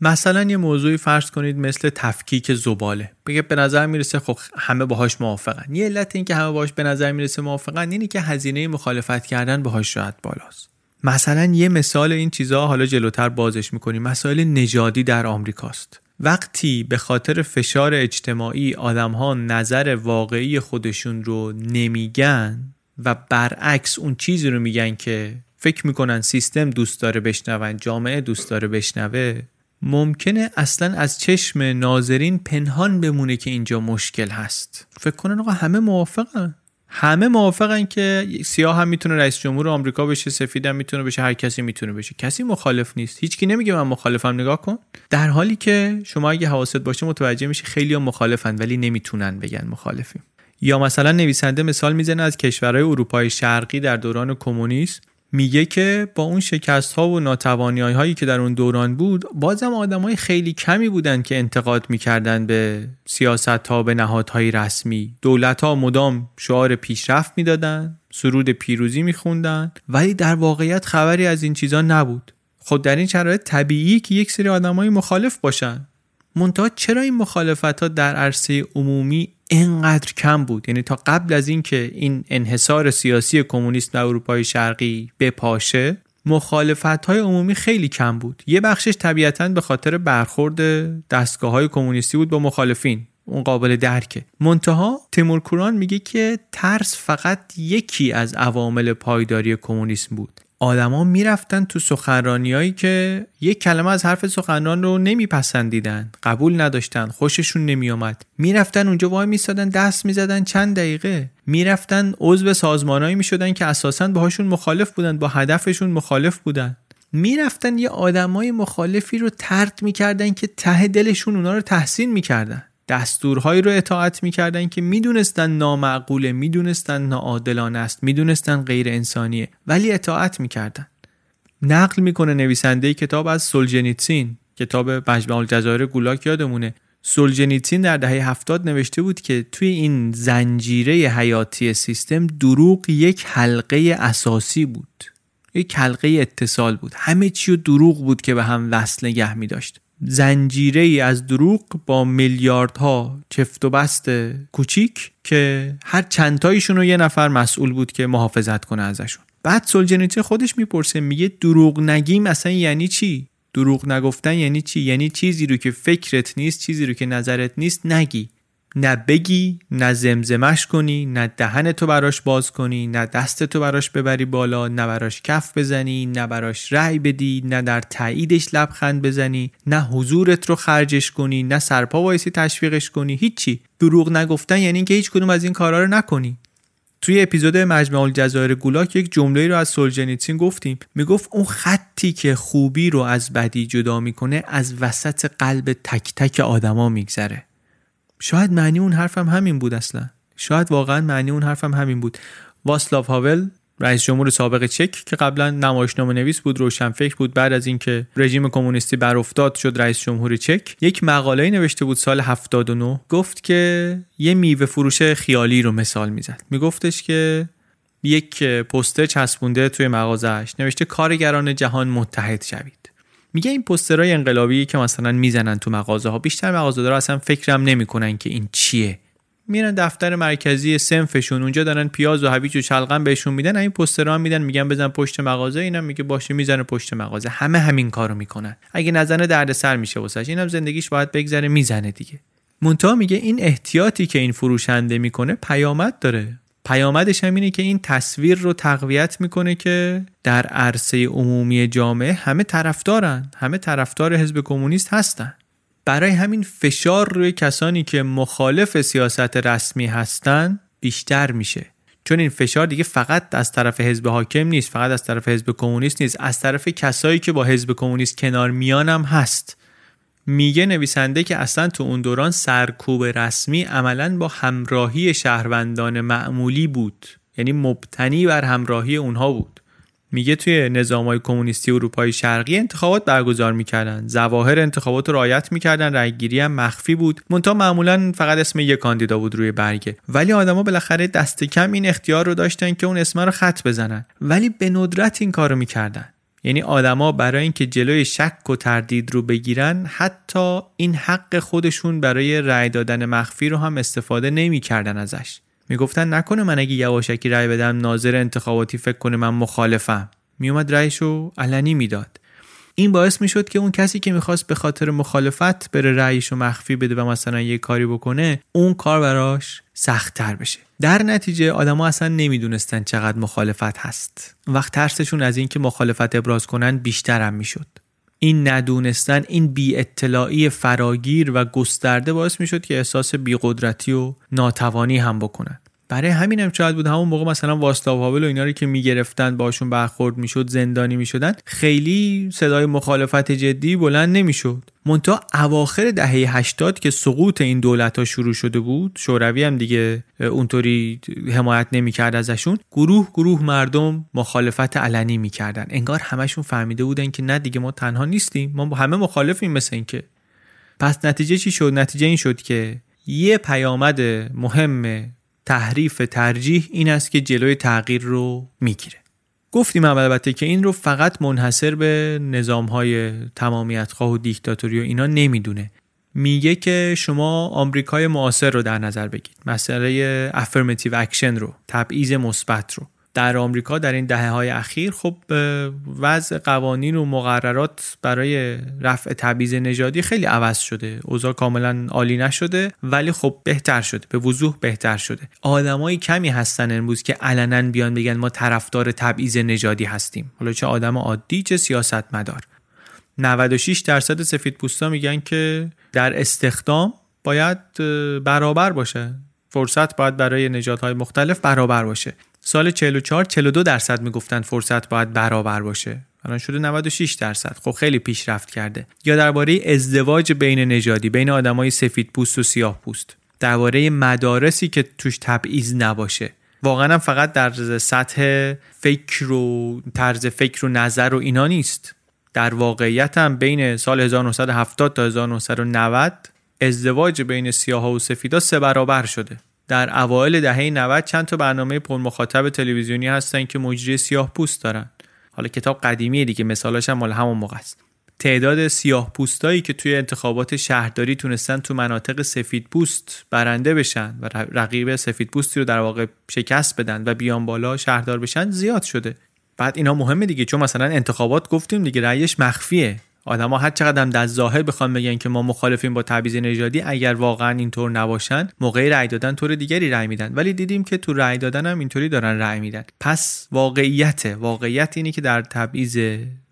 مثلا یه موضوعی فرض کنید مثل تفکیک زباله. بگه به نظر می‌رسه خب همه باهاش موافقن. یه علت این که همه باهاش به نظر می‌رسه موافقن اینه که هزینه مخالفت کردن باهاش شاید بالاست. مثلا یه مثال این چیزها حالا جلوتر بازش می‌کنیم. مسائل نژادی در آمریکاست. وقتی به خاطر فشار اجتماعی آدمها نظر واقعی خودشون رو نمیگن و برعکس اون چیزی رو میگن که فکر می‌کنن سیستم دوست داره بشنون جامعه دوست داره بشنوه ممکنه اصلا از چشم ناظرین پنهان بمونه که اینجا مشکل هست. فکر کنن آقا همه موافقن. همه موافقن که سیاه هم می‌تونه رئیس جمهور آمریکا بشه سفید هم می‌تونه بشه هر کسی می‌تونه بشه. کسی مخالف نیست. هیچکی نمیگه من مخالفم نگاه کن. در حالی که شما اگه حواست باشه متوجه میشه خیلی مخالفن ولی نمی‌تونن بگن مخالفیم. یا مثلا نویسنده مثال می‌زنه از کشورهای اروپای شرقی در دوران کمونیسم میگه که با اون شکست ها و ناتوانی هایی که در اون دوران بود بازم آدم های خیلی کمی بودن که انتقاد می‌کردن به سیاست ها به نهادهای رسمی. دولت ها مدام شعار پیشرفت می‌دادن سرود پیروزی میخوندن ولی در واقعیت خبری از این چیزا نبود. خود در این شرایط طبیعی که یک سری آدمای مخالف باشن. منتها چرا این مخالفت ها در عرصه عمومی انقدر کم بود. یعنی تا قبل از اینکه این انحصار سیاسی کمونیست در اروپای شرقی بپاشه مخالفت های عمومی خیلی کم بود. یه بخشش طبیعتا به خاطر برخورد دستگاه های کمونیستی بود با مخالفین. اون قابل درکه. منتها تیمور کوران میگه که ترس فقط یکی از عوامل پایداری کمونیسم بود. آدما می‌رفتن تو سخنرانیایی که یک کلمه از حرف سخنران رو نمیپسندیدن قبول نداشتن خوششون نمیومد می‌رفتن اونجا وای میسادن دست می‌زدن چند دقیقه. می‌رفتن عضو سازمانایی می‌شدن که اساسا باهاشون مخالف بودن با هدفشون مخالف بودن. می‌رفتن یه آدمای مخالفی رو ترد می‌کردن که ته دلشون اونا رو تحسین می‌کردن. دستورهایی رو اطاعت می‌کردن که می‌دونستن نامعقوله می‌دونستن ناعادلانه است می‌دونستن غیر انسانیه ولی اطاعت می‌کردن. نقل می‌کنه نویسنده کتاب از سولجنیتسین کتاب مجمع الجزایر گولاک یادمونه. سولجنیتسین در دهه هفتاد نوشته بود که توی این زنجیره حیاتی سیستم دروغ یک حلقه اساسی بود. یک حلقه اتصال بود. همه چی رو دروغ بود که به هم وصل نگه می داشت زنجیره ای از دروغ با میلیاردها چفت و بست کوچیک که هر چندتایشون رو یه نفر مسئول بود که محافظت کنه ازشون. بعد سولژنیتسین خودش می‌پرسه میگه دروغ نگیم اصلا یعنی چی؟ دروغ نگفتن یعنی چی؟ یعنی چیزی رو که فکرت نیست چیزی رو که نظرت نیست نگی. نه بگی نه زمزمش کنی نه دهن تو براش باز کنی نه دست تو براش ببری بالا نه براش کف بزنی نه براش رأی بدی نه در تاییدش لبخند بزنی نه حضورت رو خرجش کنی نه سرپا وایسی تشویقش کنی هیچی. دروغ نگفتن یعنی اینکه هیچ کدوم از این کارا رو نکنی. توی اپیزود مجمع الجزایر گولاک یک جمله رو از سولجنیتسین گفتیم. می‌گفت اون خطی که خوبی رو از بدی جدا می‌کنه از وسط قلب تک تک آدما میگذره. شاید معنی اون حرفم همین بود اصلا. شاید واقعا معنی اون حرفم همین بود. واسلاو هاول رئیس جمهور سابق چک که قبلا نمایشنامه نویس بود روشنفکر بود بعد از اینکه رژیم کمونیستی بر افتاد شد رئیس جمهور چک. یک مقاله نوشته بود سال 79 گفت که یه میوه فروش خیالی رو مثال می‌زد. میگفتش که یک پوستر چسبونده توی مغازهش نوشته کارگران جهان متحد شوید. میگه این پوسترهای انقلابی که مثلا می‌زنن تو مغازه ها بیشتر مغازه دارا اصلا فکرم نمی‌کنن که این چیه. میرن دفتر مرکزی سنفشون اونجا دارن پیاز و هویج و شلغم بهشون میدن این پوسترها میدن میگن بزن پشت مغازه اینم میگه باشه می‌زنه پشت مغازه. همه همین کارو می‌کنن. اگه نزنه دردسر میشه واسش. اینم زندگیش باید بگذره می‌زنه دیگه. مونتا میگه این احتیاطی که این فروشنده می‌کنه پیامد داره. پیامدش هم اینه که این تصویر رو تقویت می‌کنه که در عرصه عمومی جامعه همه طرفدارن همه طرفدار حزب کمونیست هستن. برای همین فشار روی کسانی که مخالف سیاست رسمی هستن بیشتر میشه. چون این فشار دیگه فقط از طرف حزب حاکم نیست فقط از طرف حزب کمونیست نیست از طرف کسایی که با حزب کمونیست کنار میانم هست. میگه نویسنده که اصلا تو اون دوران سرکوب رسمی عملا با همراهی شهروندان معمولی بود. یعنی مبتنی بر همراهی اونها بود. میگه توی نظام های کمونیستی اروپای شرقی انتخابات برگزار می‌کردن. زواهر انتخابات رو رعایت می‌کردن رأیگیری هم مخفی بود. منتها معمولا فقط اسم یک کاندیدا بود روی برگه. ولی آدما بالاخره دست کم این اختیار رو داشتن که اون اسم رو خط بزنن. ولی به ندرت این کارو می‌کردن. یعنی آدما برای اینکه جلوی شک و تردید رو بگیرن حتی این حق خودشون برای رأی دادن مخفی رو هم استفاده نمی‌کردن ازش. می‌گفتن نکنه من اگه یواشکی رأی بدم ناظر انتخاباتی فکر کنه من مخالفم. میومد رأیشو علنی می‌داد. این باعث می‌شد که اون کسی که می‌خواست به خاطر مخالفت بره رأیشو مخفی بده و مثلا یه کاری بکنه اون کار براش سختتر بشه. در نتیجه آدما اصلا نمی‌دونستن چقدر مخالفت هست. وقت ترسشون از اینکه مخالفت ابراز کنن بیشتر هم می‌شد. این ندونستن این بی اطلاعی فراگیر و گسترده باعث می‌شد که احساس بیقدرتی و ناتوانی هم بکنن. برای همین هم شاید بود همون موقع مثلا واسلاو هاول و اینا رو که می‌گرفتن باشون برخورد می‌شد زندانی می‌شدن خیلی صدای مخالفت جدی بلند نمی‌شد. مونتا اواخر دهه 80 که سقوط این دولت ها شروع شده بود شوروی هم دیگه اونطوری حمایت نمی‌کرد ازشون گروه گروه مردم مخالفت علنی می‌کردن. انگار همشون فهمیده بودن که نه دیگه ما تنها نیستیم ما همه مخالفیم مثل اینکه پس نتیجه چی شد؟ نتیجه این شد که یه پیامد مهم تحریف ترجیح این است که جلوی تغییر رو می‌گیره. گفتیم البته که این رو فقط منحصر به نظام های تمامیت خواه و دیکتاتوری و اینا نمی‌دونه. میگه که شما آمریکای معاصر رو در نظر بگیرید. مسئله affirmative action رو تبعیض مثبت رو. در آمریکا در این دهه های اخیر خب وضع قوانین و مقررات برای رفع تبعیض نژادی خیلی عوض شده. اوضاع کاملا عالی نشده ولی خب بهتر شده به وضوح بهتر شده. آدمای کمی هستن امروز که علنا بیان بگن ما طرفدار تبعیض نژادی هستیم. حالا چه آدم عادی چه سیاستمدار. 96 درصد سفید پوستا میگن که در استخدام باید برابر باشه. فرصت باید برای نژادهای مختلف برابر باشه. سال 44 42 درصد می‌گفتن فرصت باید برابر باشه. الان شده 96 درصد. خب خیلی پیشرفت کرده. یا درباره ازدواج بین نژادی بین آدمای سفید پوست و سیاه پوست. درباره مدارسی که توش تبعیض نباشه. واقعا هم فقط در سطح فکر و طرز فکر و نظر و اینا نیست. در واقعیت هم بین سال 1970 تا 1990 ازدواج بین سیاه و سفیدا سه برابر شده. در اوایل دهه 90 چند تا برنامه پر مخاطب تلویزیونی هستن که مجری سیاه پوست دارن. حالا کتاب قدیمیه دیگه مثالاش هم مال همون موقع است. تعداد سیاه پوستایی که توی انتخابات شهرداری تونستن تو مناطق سفید پوست برنده بشن و رقیب سفید پوستی رو در واقع شکست بدن و بیان بالا شهردار بشن زیاد شده. بعد اینا مهمه دیگه چون مثلا انتخابات گفتیم دیگه رأیش مخفیه. آدما هر چقدر در ظاهر بخوام بگن که ما مخالفیم با تبعیض نژادی اگر واقعا اینطور نباشن موقع رأی دادن طور دیگری رأی میدن. ولی دیدیم که تو رأی دادن هم اینطوری دارن رأی میدن. پس واقعیت واقعیت اینه که در تبعیض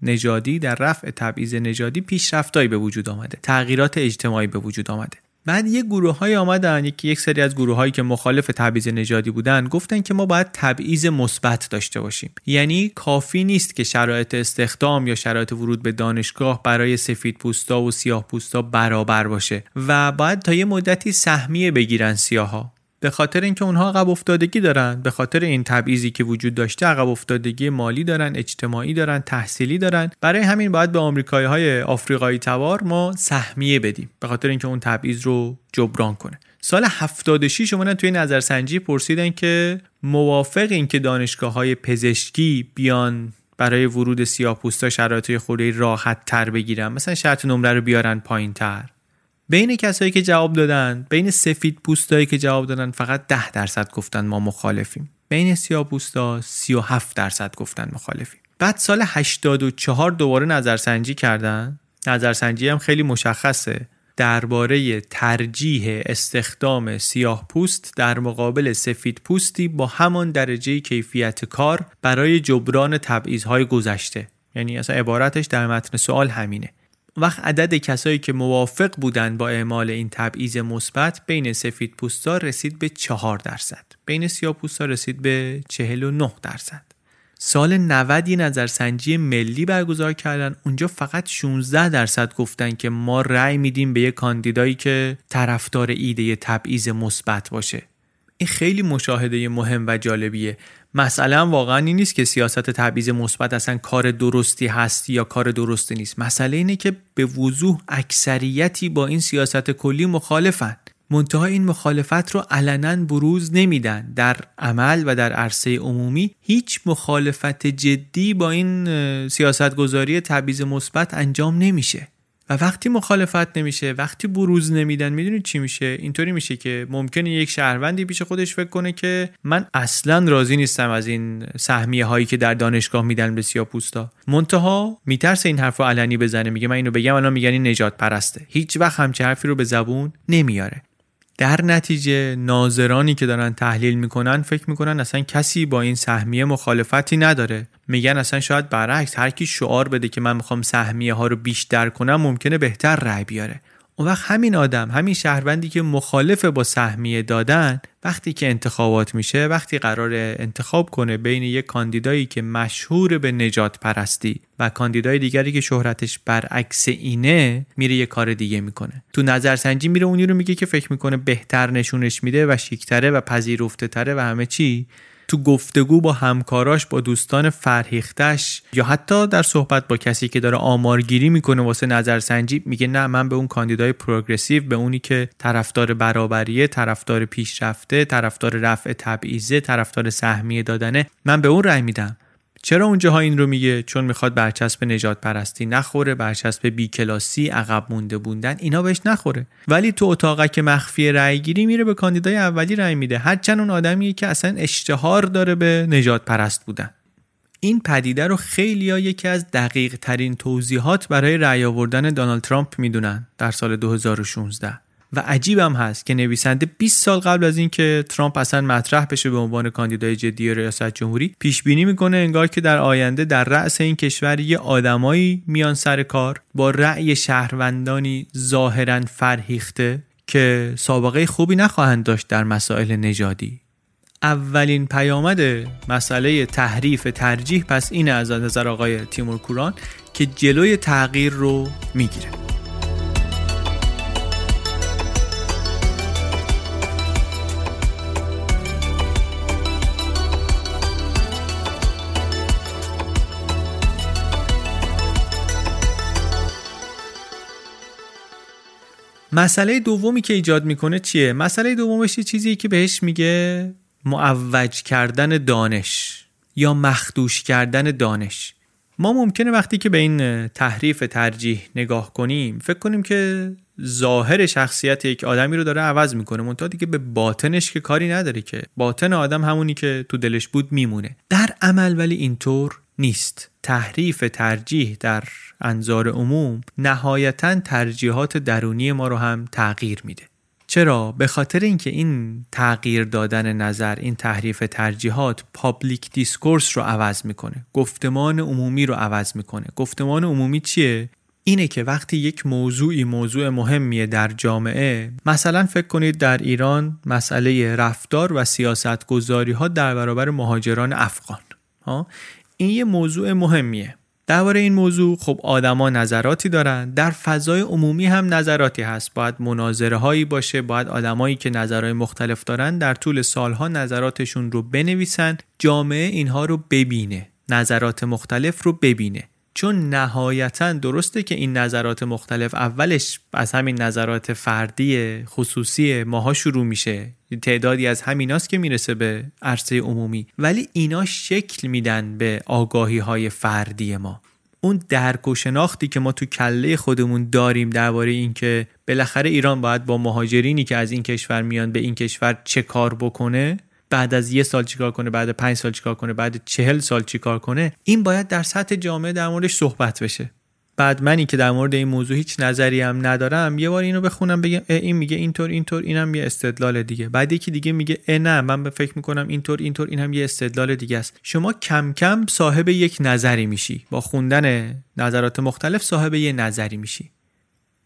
نژادی در رفع تبعیض نژادی پیشرفتایی به وجود آمده. تغییرات اجتماعی به وجود آمده. بعد یه گروه های آمدن یکی یک سری از گروه هایی که مخالف تبعیض نژادی بودن گفتن که ما باید تبعیض مثبت داشته باشیم. یعنی کافی نیست که شرایط استخدام یا شرایط ورود به دانشگاه برای سفید پوستا و سیاه پوستا برابر باشه و باید تا یه مدتی سهمیه بگیرن سیاها. به خاطر اینکه اونها عقب افتادگی دارن به خاطر این تبعیضی که وجود داشته عقب افتادگی مالی دارن اجتماعی دارن تحصیلی دارن. برای همین باید به آمریکایی های آفریقایی تبار ما سهمیه بدیم به خاطر اینکه اون تبعیض رو جبران کنه. سال 76 شما توی نظرسنجی پرسیدن که موافق این که دانشگاه های پزشکی بیان برای ورود سیاه‌پوستا شرایط خوری راحت تر بگیرن. مثلا شرط نمره رو بیارن پایین تر بین کسایی که جواب دادن بین سفید پوستایی که جواب دادن فقط 10 درصد گفتن ما مخالفیم. بین سیاه پوستا 37 درصد گفتن مخالفیم. بعد سال 84 دوباره نظرسنجی کردن. نظرسنجی هم خیلی مشخصه. درباره ترجیح استخدام سیاه پوست در مقابل سفید پوستی با همان درجه کیفیت کار برای جبران تبعیض‌های گذشته. یعنی اصلا عبارتش در متن سوال همینه. وقت عدد کسایی که موافق بودند با اعمال این تبعیض مثبت بین سفید پوستا رسید به 4 درصد. بین سیاه پوستا رسید به 49 درصد. سال 90 یه نظرسنجی ملی برگزار کردن. اونجا فقط 16 درصد گفتن که ما رأی میدیم به یه کاندیدایی که طرفدار ایده تبعیض مثبت باشه. این خیلی مشاهده مهم و جالبیه. مسئله واقعا این نیست که سیاست تبعیض مثبت اصلا کار درستی هست یا کار درستی نیست. مسئله اینه که به وضوح اکثریتی با این سیاست کلی مخالفن. منتها این مخالفت رو علنا بروز نمیدن. در عمل و در عرصه عمومی هیچ مخالفت جدی با این سیاست گذاری تبعیض مثبت انجام نمیشه. و وقتی مخالفت نمیشه وقتی بروز نمیدن می‌دونید چی میشه؟ اینطوری میشه که ممکنه یک شهروندی پیش خودش فکر کنه که من اصلا راضی نیستم از این سهمیه هایی که در دانشگاه میدن به سیاپوستا منتها میترسه این حرف رو علنی بزنه میگه من اینو بگم الان میگن این نجات پرسته. هیچ وقت همچه حرفی رو به زبون نمیاره. در نتیجه ناظرانی که دارن تحلیل می‌کنن فکر می‌کنن اصلا کسی با این سهمیه مخالفتی نداره. میگن اصلا شاید برعکس هر کی شعار بده که من می‌خوام سهمیه ها رو بیشتر کنم ممکنه بهتر رأی بیاره. اون وقت همین آدم همین شهروندی که مخالف با سهمیه دادن وقتی که انتخابات میشه وقتی قرار انتخاب کنه بین یک کاندیدایی که مشهور به نجات پرستی و کاندیدای دیگری که شهرتش برعکس اینه میره یه کار دیگه می‌کنه. تو نظرسنجی میره اونی رو میگه که فکر می‌کنه بهتر نشونش میده و شیکتره و پذیرفته تره و همه چی. تو گفتگو با همکاراش با دوستان فرهیختش یا حتی در صحبت با کسی که داره آمارگیری می‌کنه واسه نظرسنجی میگه نه من به اون کاندیدای پروگرسیو به اونی که طرفدار برابریه طرفدار پیشرفته طرفدار رفع تبعیضه طرفدار سهمیه دادنه من به اون رأی میدم. چرا اونجاها این رو میگه؟ چون می‌خواد برچسب نجات پرستی نخوره برچسب بی کلاسی عقب مونده بوندن اینا بهش نخوره. ولی تو اتاقک مخفی رأی گیری میره به کاندیدای اولی رأی میده. هرچند اون آدمیه که اصلا اشتهار داره به نجات پرست بودن. این پدیده رو خیلی ها یکی از دقیق ترین توضیحات برای رأی آوردن دونالد ترامپ می‌دونن در سال 2016 و عجیبم هست که نویسنده 20 سال قبل از اینکه ترامپ اصلا مطرح بشه به عنوان کاندیدای جدی ریاست جمهوری پیش بینی می‌کنه انگار که در آینده در رأس این کشور یه آدمایی میان سر کار با رأی شهروندانی ظاهرا فرهیخته که سابقه خوبی نخواهند داشت در مسائل نژادی. اولین پیامد مسئله تحریف ترجیح پس این از نظر آقای تیمور کوران که جلوی تغییر رو می‌گیره. مسئله دومی که ایجاد می‌کنه چیه؟ مسئله دومش چیزی که بهش میگه معوج کردن دانش یا مخدوش کردن دانش. ما ممکنه وقتی که به این تحریف ترجیح نگاه کنیم فکر کنیم که ظاهر شخصیت یک آدمی رو داره عوض می‌کنه منتها دیگه به باطنش که کاری نداره که. باطن آدم همونی که تو دلش بود میمونه. در عمل ولی اینطور نیست. تحریف ترجیح در انظار عموم نهایتا ترجیحات درونی ما رو هم تغییر میده. چرا؟ به خاطر اینکه این تغییر دادن نظر این تحریف ترجیحات public discourse رو عوض می‌کنه. گفتمان عمومی رو عوض می‌کنه. گفتمان عمومی چیه؟ اینه که وقتی یک موضوعی موضوع مهمیه در جامعه مثلا فکر کنید در ایران مسئله رفتار و سیاست گذاری ها در برابر مهاجران افغان. ها؟ این یه موضوع مهمیه. درباره این موضوع خب آدما نظراتی دارن. در فضای عمومی هم نظراتی هست. باید مناظره هایی باشه باید آدمایی که نظرهای مختلف دارن در طول سالها نظراتشون رو بنویسن جامعه اینها رو ببینه نظرات مختلف رو ببینه. چون نهایتا درسته که این نظرات مختلف اولش از همین نظرات فردی خصوصی ماها شروع میشه. تعدادی از همیناست که می‌رسه به عرصه عمومی. ولی اینا شکل میدن به آگاهی های فردی ما. اون درک و شناختی که ما تو کله خودمون داریم درباره اینکه بالاخره ایران باید با مهاجرینی که از این کشور میان به این کشور چه کار بکنه بعد از یه سال چیکار کنه بعد پنج سال چیکار کنه بعد چهل سال چیکار کنه این باید در سطح جامعه در موردش صحبت بشه. بعد منی که در مورد این موضوع هیچ نظری هم ندارم یه بار اینو بخونم بگم این میگه اینطور اینطور اینم یه استدلال دیگه. بعد یکی دیگه میگه اه نه من به فکر می‌کنم اینطور اینطور اینم یه استدلال دیگه است. شما کم کم صاحب یک نظری میشی. با خوندن نظرات مختلف صاحب یه نظری میشی.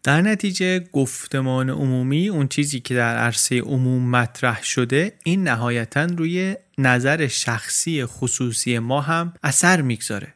در نتیجه گفتمان عمومی اون چیزی که در عرصه عموم مطرح شده این نهایتا روی نظر شخصی خصوصی ما هم اثر می‌گذاره.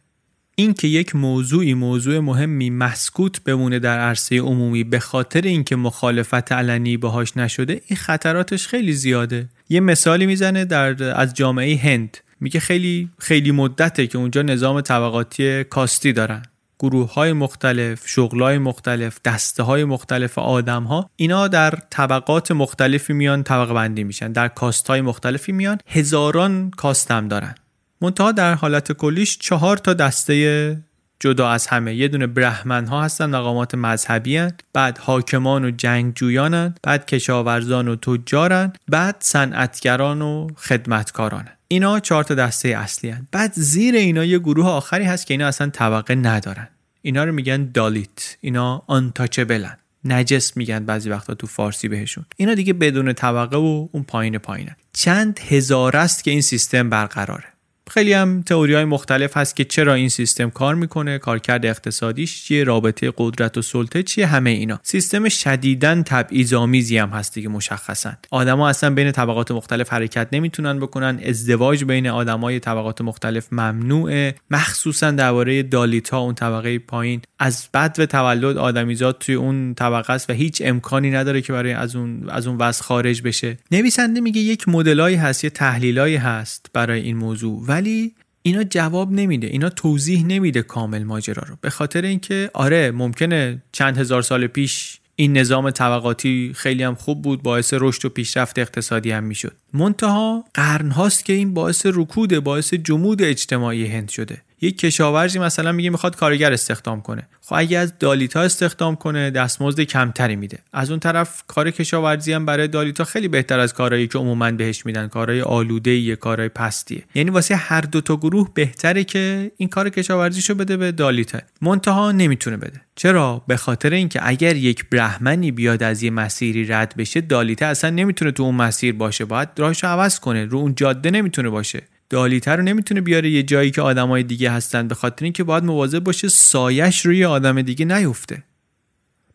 اینکه یک موضوعی موضوع مهمی مسکوت بمونه در عرصه عمومی به خاطر اینکه مخالفت علنی باهاش نشده این خطراتش خیلی زیاده. یه مثالی می‌زنه در از جامعه هند. میگه خیلی خیلی مدته که اونجا نظام طبقاتی کاستی دارن. گروه های مختلف، شغل های مختلف، دسته های مختلف آدم ها اینا در طبقات مختلفی میان طبقه بندی میشن. در کاست های مختلفی میان. هزاران کاست هم دارن. منتها در حالت کلیش چهار تا دسته جدا از همه. یه دونه برهمن ها هستن مقامات مذهبی هن. بعد حاکمان و جنگجویانن. بعد کشاورزان و تجارن. بعد صنعتگران و خدمتکارانن اینا چهار تا دسته اصلی هن. بعد زیر اینا یه گروه آخری هست که اینا اصلا طبقه ندارن. اینا رو میگن دالیت اینا آنتاچبلن نجس میگن بعضی وقتا تو فارسی بهشون. اینا دیگه بدون طبقه و اون پایین پایینن. چند هزار است که این سیستم برقراره. خیلی هم تئوری های مختلف هست که چرا این سیستم کار می‌کنه کارکرد اقتصادیش چیه رابطه قدرت و سلطه چیه همه اینا. سیستم شدیداً تبعیض‌آمیزی هم هست دیگه مشخصا. آدما اصلا بین طبقات مختلف حرکت نمی‌تونن بکنن ازدواج بین آدمای طبقات مختلف ممنوعه. مخصوصا درباره دالیتا اون طبقه پایین. از بد و تولد آدمیزاد توی اون طبقه است و هیچ امکانی نداره که برای از اون از اون وضع خارج بشه. نویسنده میگه یک مدلایی هست یه تحلیلایی هست برای این موضوع ولی اینا جواب نمیده اینا توضیح نمیده کامل ماجرا رو. به خاطر اینکه آره ممکنه چند هزار سال پیش این نظام طبقاتی خیلی هم خوب بود باعث رشد و پیشرفت اقتصادی هم می‌شد. منتها قرن هاست که این باعث رکود باعث جمود اجتماعی هند شده. یک کشاورزی مثلا میگه می‌خواد کارگر استخدام کنه. خب اگه از دالیتا استخدام کنه دستمزد کمتری میده. از اون طرف کار کشاورزی هم برای دالیتا خیلی بهتر از کارهایی که عموما بهش میدن. کارهای آلوده یه کارهای پستیه. یعنی واسه هر دو تا گروه بهتره که این کار کشاورزیشو بده به دالیتا. منتها نمی‌تونه بده. چرا؟ به خاطر اینکه اگر یک برهمنی بیاد از یه مسیری رد بشه دالیتا اصلا نمی‌تونه تو اون مسیر باشه. باید راهشو عوض کنه. رو اون جاده نمی‌تونه باشه. دالیتر رو نمی‌تونه بیاره. یه جایی که آدمای دیگه هستن به خاطر اینکه باید مواظب باشه سایش روی آدم دیگه نیفته.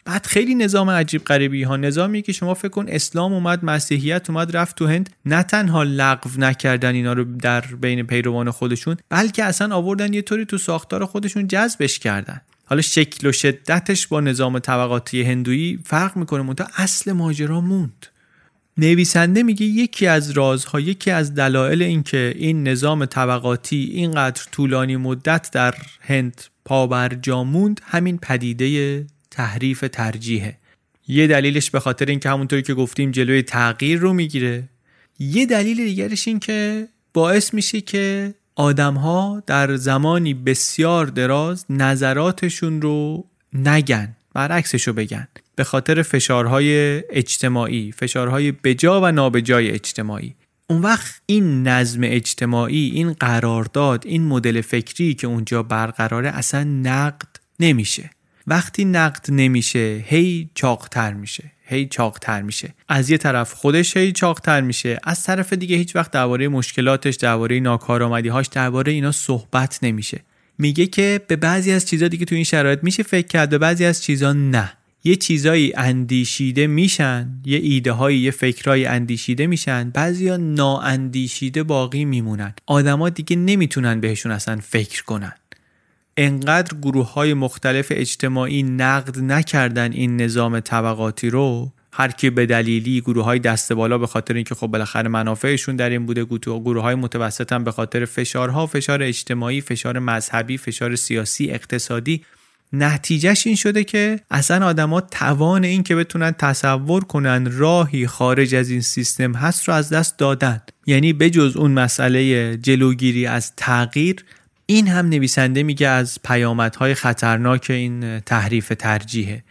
بعد خیلی نظام عجیب غریبی ها. نظامی که شما فکر کن اسلام اومد مسیحیت اومد رفت تو هند. نه تنها لغو نکردن اینا رو در بین پیروان خودشون بلکه اصلا آوردن یه طوری تو ساختار خودشون جذبش کردن. حالا شکل و شدتش با نظام طبقاتی هندویی فرق می‌کنه منتها اصل ماجرا موند. نویسنده میگه یکی از رازها یکی از دلایل اینکه این نظام طبقاتی اینقدر طولانی مدت در هند پابرجا موند همین پدیده تحریف ترجیحه. یه دلیلش به خاطر اینکه همونطوری که گفتیم جلوی تغییر رو می‌گیره. یه دلیل دیگرش این که باعث میشه که آدم ها در زمانی بسیار دراز نظراتشون رو نگن برعکسش رو بگن. به خاطر فشارهای اجتماعی فشارهای بجا و نابجای اجتماعی. اون وقت این نظم اجتماعی این قرارداد این مدل فکری که اونجا برقراره اصلا نقد نمیشه. وقتی نقد نمیشه هی چاقتر میشه هی چاقتر میشه. از یه طرف خودش هی چاقتر میشه از طرف دیگه هیچ وقت درباره مشکلاتش درباره ناکارآمدیهاش درباره اینا صحبت نمیشه. میگه که به بعضی از چیزا دیگه تو این شرایط میشه فکر کرد به بعضی از چیزا نه. یه چیزایی اندیشیده میشن یه ایده هایی یه فکرهایی اندیشیده میشن بعضیا نااندیشیده باقی میمونن. آدما دیگه نمی‌تونن بهشون اصلا فکر کنن. انقدر گروه های مختلف اجتماعی نقد نکردن این نظام طبقاتی رو هر کی به دلیلی گروه های دست بالا به خاطر اینکه خب بالاخره منافعشون در این بوده گروه های متوسط هم به خاطر فشارها فشار اجتماعی فشار مذهبی فشار سیاسی اقتصادی. نتیجهش این شده که اصلا آدما توان این که بتونن تصور کنن راهی خارج از این سیستم هست رو از دست دادن. یعنی بجز اون مسئله جلوگیری از تغییر این هم نویسنده میگه از پیامدهای خطرناک این تحریف ترجیحه.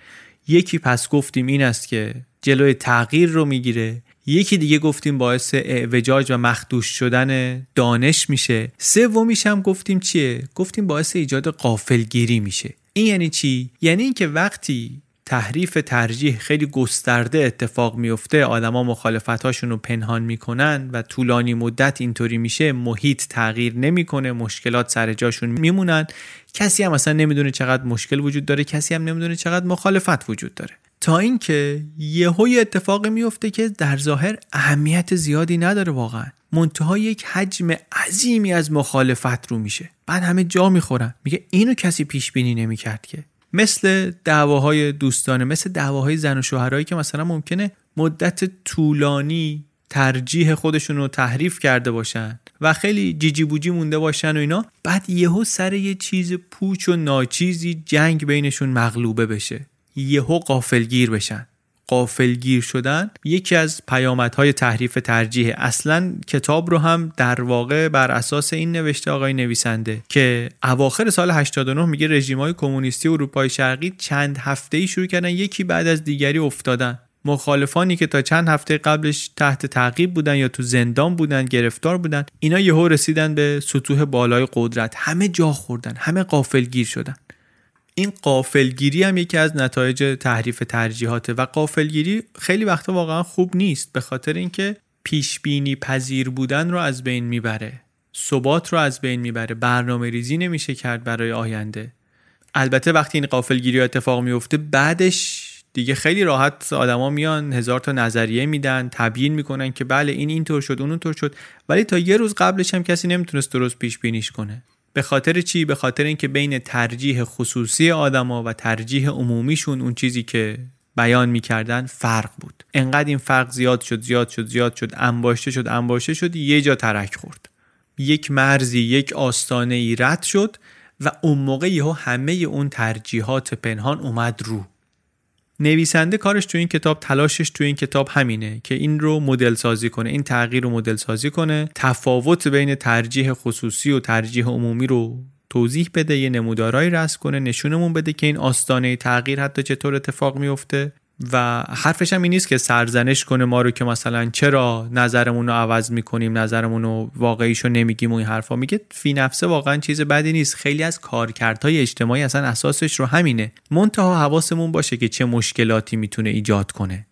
یکی پس گفتیم این است که جلوی تغییر رو می‌گیره. یکی دیگه گفتیم باعث اعوجاج و مخدوش شدن دانش میشه. سومیش هم گفتیم چیه؟ گفتیم باعث ایجاد قافلگیری میشه. این یعنی چی؟ یعنی اینکه وقتی تحریف ترجیح خیلی گسترده اتفاق میفته آدما مخالفتاشون رو پنهان می‌کنن و طولانی مدت اینطوری میشه محیط تغییر نمی‌کنه مشکلات سر جاشون میمونن. کسی هم اصلا نمی‌دونه چقدر مشکل وجود داره کسی هم نمی‌دونه چقدر مخالفت وجود داره. تا اینکه یهو یه اتفاقی میفته که در ظاهر اهمیت زیادی نداره واقعا. منتها یک حجم عظیمی از مخالفت رو میشه. بعد همه جا می‌خورن. میگه اینو کسی پیش بینی نمی‌کرد که. مثل دعواهای دوستانه مثل دعواهای زن و شوهرایی که مثلا ممکنه مدت طولانی ترجیح خودشون رو تحریف کرده باشن و خیلی جیجی بوجی مونده باشن و اینا. بعد یهو سر یه چیز پوچ و ناچیزی جنگ بینشون مغلوبه بشه. یهو قافلگیر بشن. قافلگیر شدن یکی از پیامدهای تحریف ترجیح. اصلا کتاب رو هم در واقع بر اساس این نوشته آقای نویسنده که اواخر سال 89 میگه رژیم های کمونیستی اروپای شرقی چند هفته ای شروع کردن یکی بعد از دیگری افتادن. مخالفانی که تا چند هفته قبلش تحت تعقیب بودن یا تو زندان بودن گرفتار بودن اینا یهو رسیدن به سطوح بالای قدرت. همه جا خوردن همه قافلگیر شدن. این قافلگیری هم یکی از نتایج تحریف ترجیحاته و قافلگیری خیلی وقتا واقعا خوب نیست به خاطر اینکه پیش بینی پذیر بودن رو از بین می‌بره ثبات رو از بین می‌بره برنامه ریزی نمیشه کرد برای آینده. البته وقتی این قافلگیری اتفاق میفته بعدش دیگه خیلی راحت آدما میان هزار تا نظریه میدن تبیین می‌کنن که بله این اینطور شد اون اونطور شد ولی تا یه روز قبلش هم کسی نمی‌تونست درست پیش بینیش کنه. به خاطر چی؟ به خاطر اینکه بین ترجیح خصوصی آدما و ترجیح عمومیشون اون چیزی که بیان می‌کردن فرق بود. انقدر این فرق زیاد شد زیاد شد زیاد شد انباشته شد انباشته شد یه جا ترک خورد. یک مرزی یک آستانه ای رد شد و اون موقع یهو همه اون ترجیحات پنهان اومد رو. نویسنده کارش تو این کتاب تلاشش تو این کتاب همینه که این رو مدل سازی کنه این تغییر رو مدل سازی کنه تفاوت بین ترجیح خصوصی و ترجیح عمومی رو توضیح بده یه نمودارایی رسم کنه نشونمون بده که این آستانه تغییر حتی چطور اتفاق میفته. و حرفش هم این نیست که سرزنش کنه ما رو که مثلا چرا نظرمون رو عوض می‌کنیم نظرمون رو واقعیشو نمیگیم و این حرفا. میگه فی نفسه واقعا چیز بدی نیست. خیلی از کارکردهای اجتماعی اصلا اساسش رو همینه. منتها حواسمون باشه که چه مشکلاتی می‌تونه ایجاد کنه.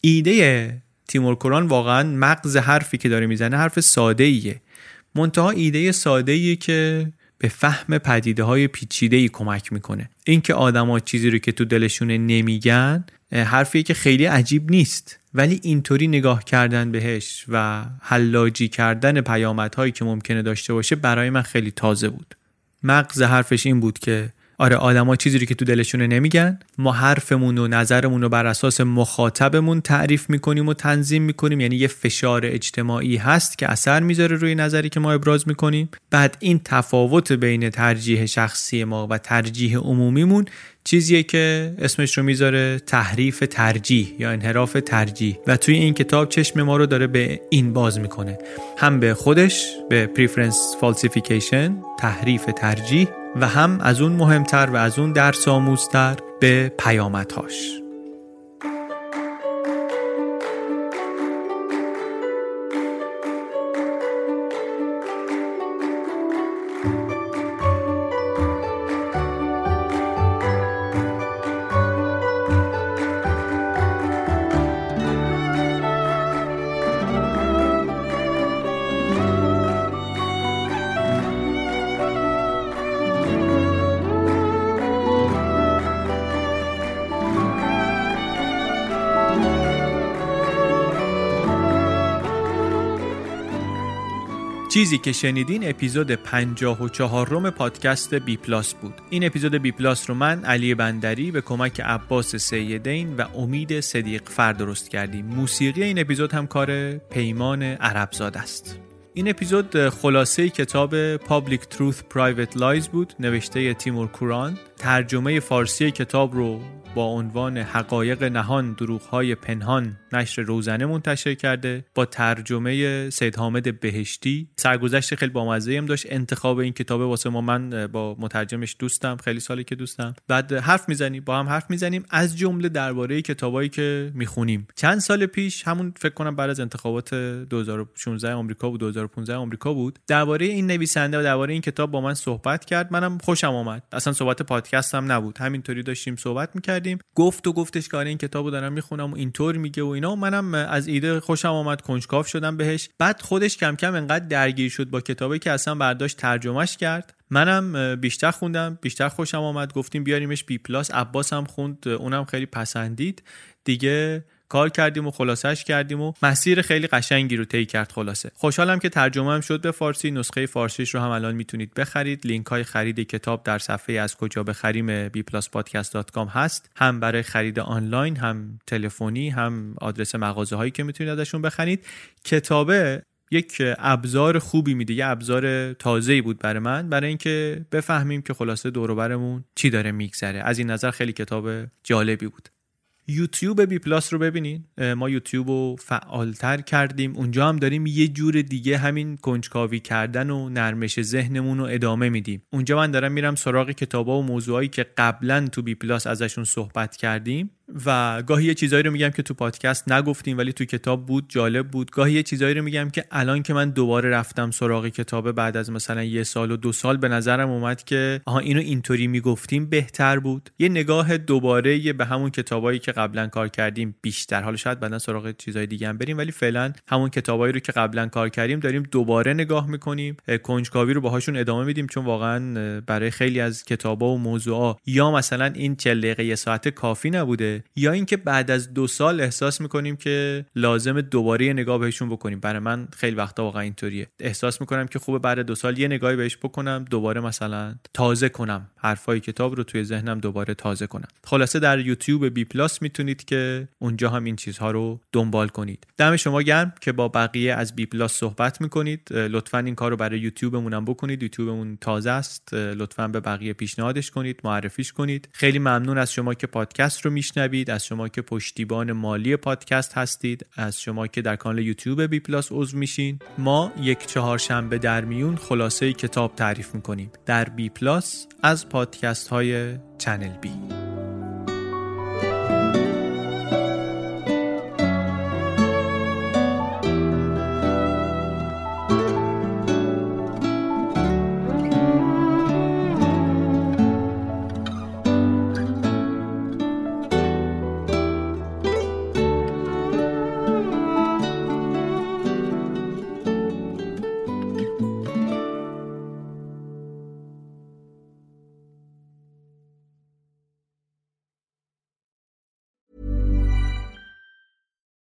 ایده تیمور کوران واقعا مغز حرفی که داره می‌زنه حرف ساده ایه منتها ایده ساده ایه که به فهم پدیده های پیچیده ای کمک می‌کنه. اینکه آدما چیزی رو که تو دلشون نمیگن حرفیه که خیلی عجیب نیست. ولی اینطوری نگاه کردن بهش و حلاجی کردن پیامدهایی که ممکنه داشته باشه برای من خیلی تازه بود. مغز حرفش این بود که آره آدما چیزی رو که تو دلشونه نمیگن. ما حرفمون و نظرمون رو بر اساس مخاطبمون تعریف می‌کنیم و تنظیم می‌کنیم. یعنی یه فشار اجتماعی هست که اثر می‌ذاره روی نظری که ما ابراز می‌کنیم. بعد این تفاوت بین ترجیح شخصی ما و ترجیح عمومیمون چیزیه که اسمش رو می‌ذاره تحریف ترجیح یا انحراف ترجیح. و توی این کتاب چشم ما رو داره به این باز می‌کنه. هم به خودش به preference falsification تحریف ترجیح و هم از اون مهمتر و از اون درس آموزتر به پیامدهاش. چیزی که شنیدین اپیزود 54م پادکست بی پلاس بود. این اپیزود بی پلاس رو من علی بندری به کمک عباس سیدین و امید صدیق فر درست کردیم. موسیقی این اپیزود هم کار پیمان عرب‌زاده است. این اپیزود خلاصه کتاب Public Truth Private Lies بود نوشته تیمور کوران. ترجمه فارسی کتاب رو با عنوان حقایق نهان دروغهای پنهان نشر روزنه منتشر کرده. با ترجمه سید حامد بهشتی. سرگذشت خیلی بامزه هم داشت. انتخاب این کتاب واسه ما من با مترجمش دوستم. خیلی ساله که دوستم. بعد حرف می‌زنیم. با هم حرف می‌زنیم. از جمله درباره کتابایی که می‌خونیم. چند سال پیش همون فکر کنم بعد از انتخابات 2016 آمریکا و 2015 آمریکا بود. درباره این نویسنده و درباره این کتاب با من صحبت کرد. منم خوشم آمد. اصلا صحبت پادکست هم نبود. همینطوری داشتیم صحبت می‌کردیم. گفت و گفتش که آره این کتابو دارم می‌خونم و اینطور میگه و اینا منم از ایده خوشم آمد کنجکاو شدم بهش. بعد خودش کم کم انقدر درگیر شد با کتابی که اصلا برداشت ترجمهش کرد. منم بیشتر خوندم بیشتر خوشم آمد. گفتیم بیاریمش بی پلاس. عباس هم خوند اونم خیلی پسندید. دیگه کار کردیم و خلاصش کردیم و مسیر خیلی قشنگی رو طی کرد خلاصه. خوشحالم که ترجمه هم شد به فارسی. نسخه فارسیش رو هم الان می‌تونید بخرید. لینک های خرید کتاب در صفحه از کجا بخریم bpluspodcast.com هست. هم برای خرید آنلاین هم تلفنی هم آدرس مغازه هایی که می‌تونید ازشون بخرید. کتابه یک ابزار خوبی میده. یه ابزار تازه‌ای بود برای من. برای اینکه بفهمیم که خلاصه دور برمون چی داره میگذره. از این نظر خیلی کتاب جالبی بود. یوتیوب بی پلاس رو ببینین. ما یوتیوب رو فعالتر کردیم. اونجا هم داریم یه جور دیگه همین کنجکاوی کردن و نرمش ذهنمون رو ادامه میدیم. اونجا من دارم میرم سراغ کتابا و موضوعایی که قبلا تو بی پلاس ازشون صحبت کردیم. و گاهی یه چیزایی رو میگم که تو پادکست نگفتیم ولی تو کتاب بود جالب بود. گاهی یه چیزایی رو میگم که الان که من دوباره رفتم سراغ کتاب بعد از مثلا یه سال و دو سال به نظرم اومد که آها اینو اینطوری می‌گفتیم بهتر بود. یه نگاه دوباره به همون کتابایی که قبلا کار کردیم بیشتر. حالا شاید بعدا سراغ چیزای دیگه هم بریم ولی فعلا همون کتابایی رو که قبلا کار کردیم داریم دوباره نگاه می‌کنیم. کنجکاوی رو باهاشون ادامه میدیم چون واقعا برای خیلی از کتابا و موضوعا یا مثلا این 40 دقیقه یه ساعت کافی نبوده. یا اینکه بعد از دو سال احساس می‌کنیم که لازمه دوباره نگاه بهشون بکنیم. برای من خیلی وقتا واقعا اینطوریه. احساس می‌کنم که خوبه بعد دو سال یه نگاهی بهش بکنم دوباره مثلا تازه کنم. حرفای کتاب رو توی ذهنم دوباره تازه کنم. خلاصه در یوتیوب بی پلاس می‌تونید که اونجا هم این چیزها رو دنبال کنید. دم شما گرم که با بقیه از بی پلاس صحبت می‌کنید. لطفا این کار رو برای یوتیوبمون هم بکنید. یوتیوبمون تازه است. لطفا به بقیه پیشنهادش کنید معرفیش کنید. خیلی ممنون از شما که پادکست رو میشنوید از شما که پشتیبان مالی پادکست هستید از شما که در کانال یوتیوب بی پلاس عضو میشین. ما یک چهارشنبه در میون خلاصه کتاب تعریف می‌کنیم. در بی پلاس از پادکست های چنل بی.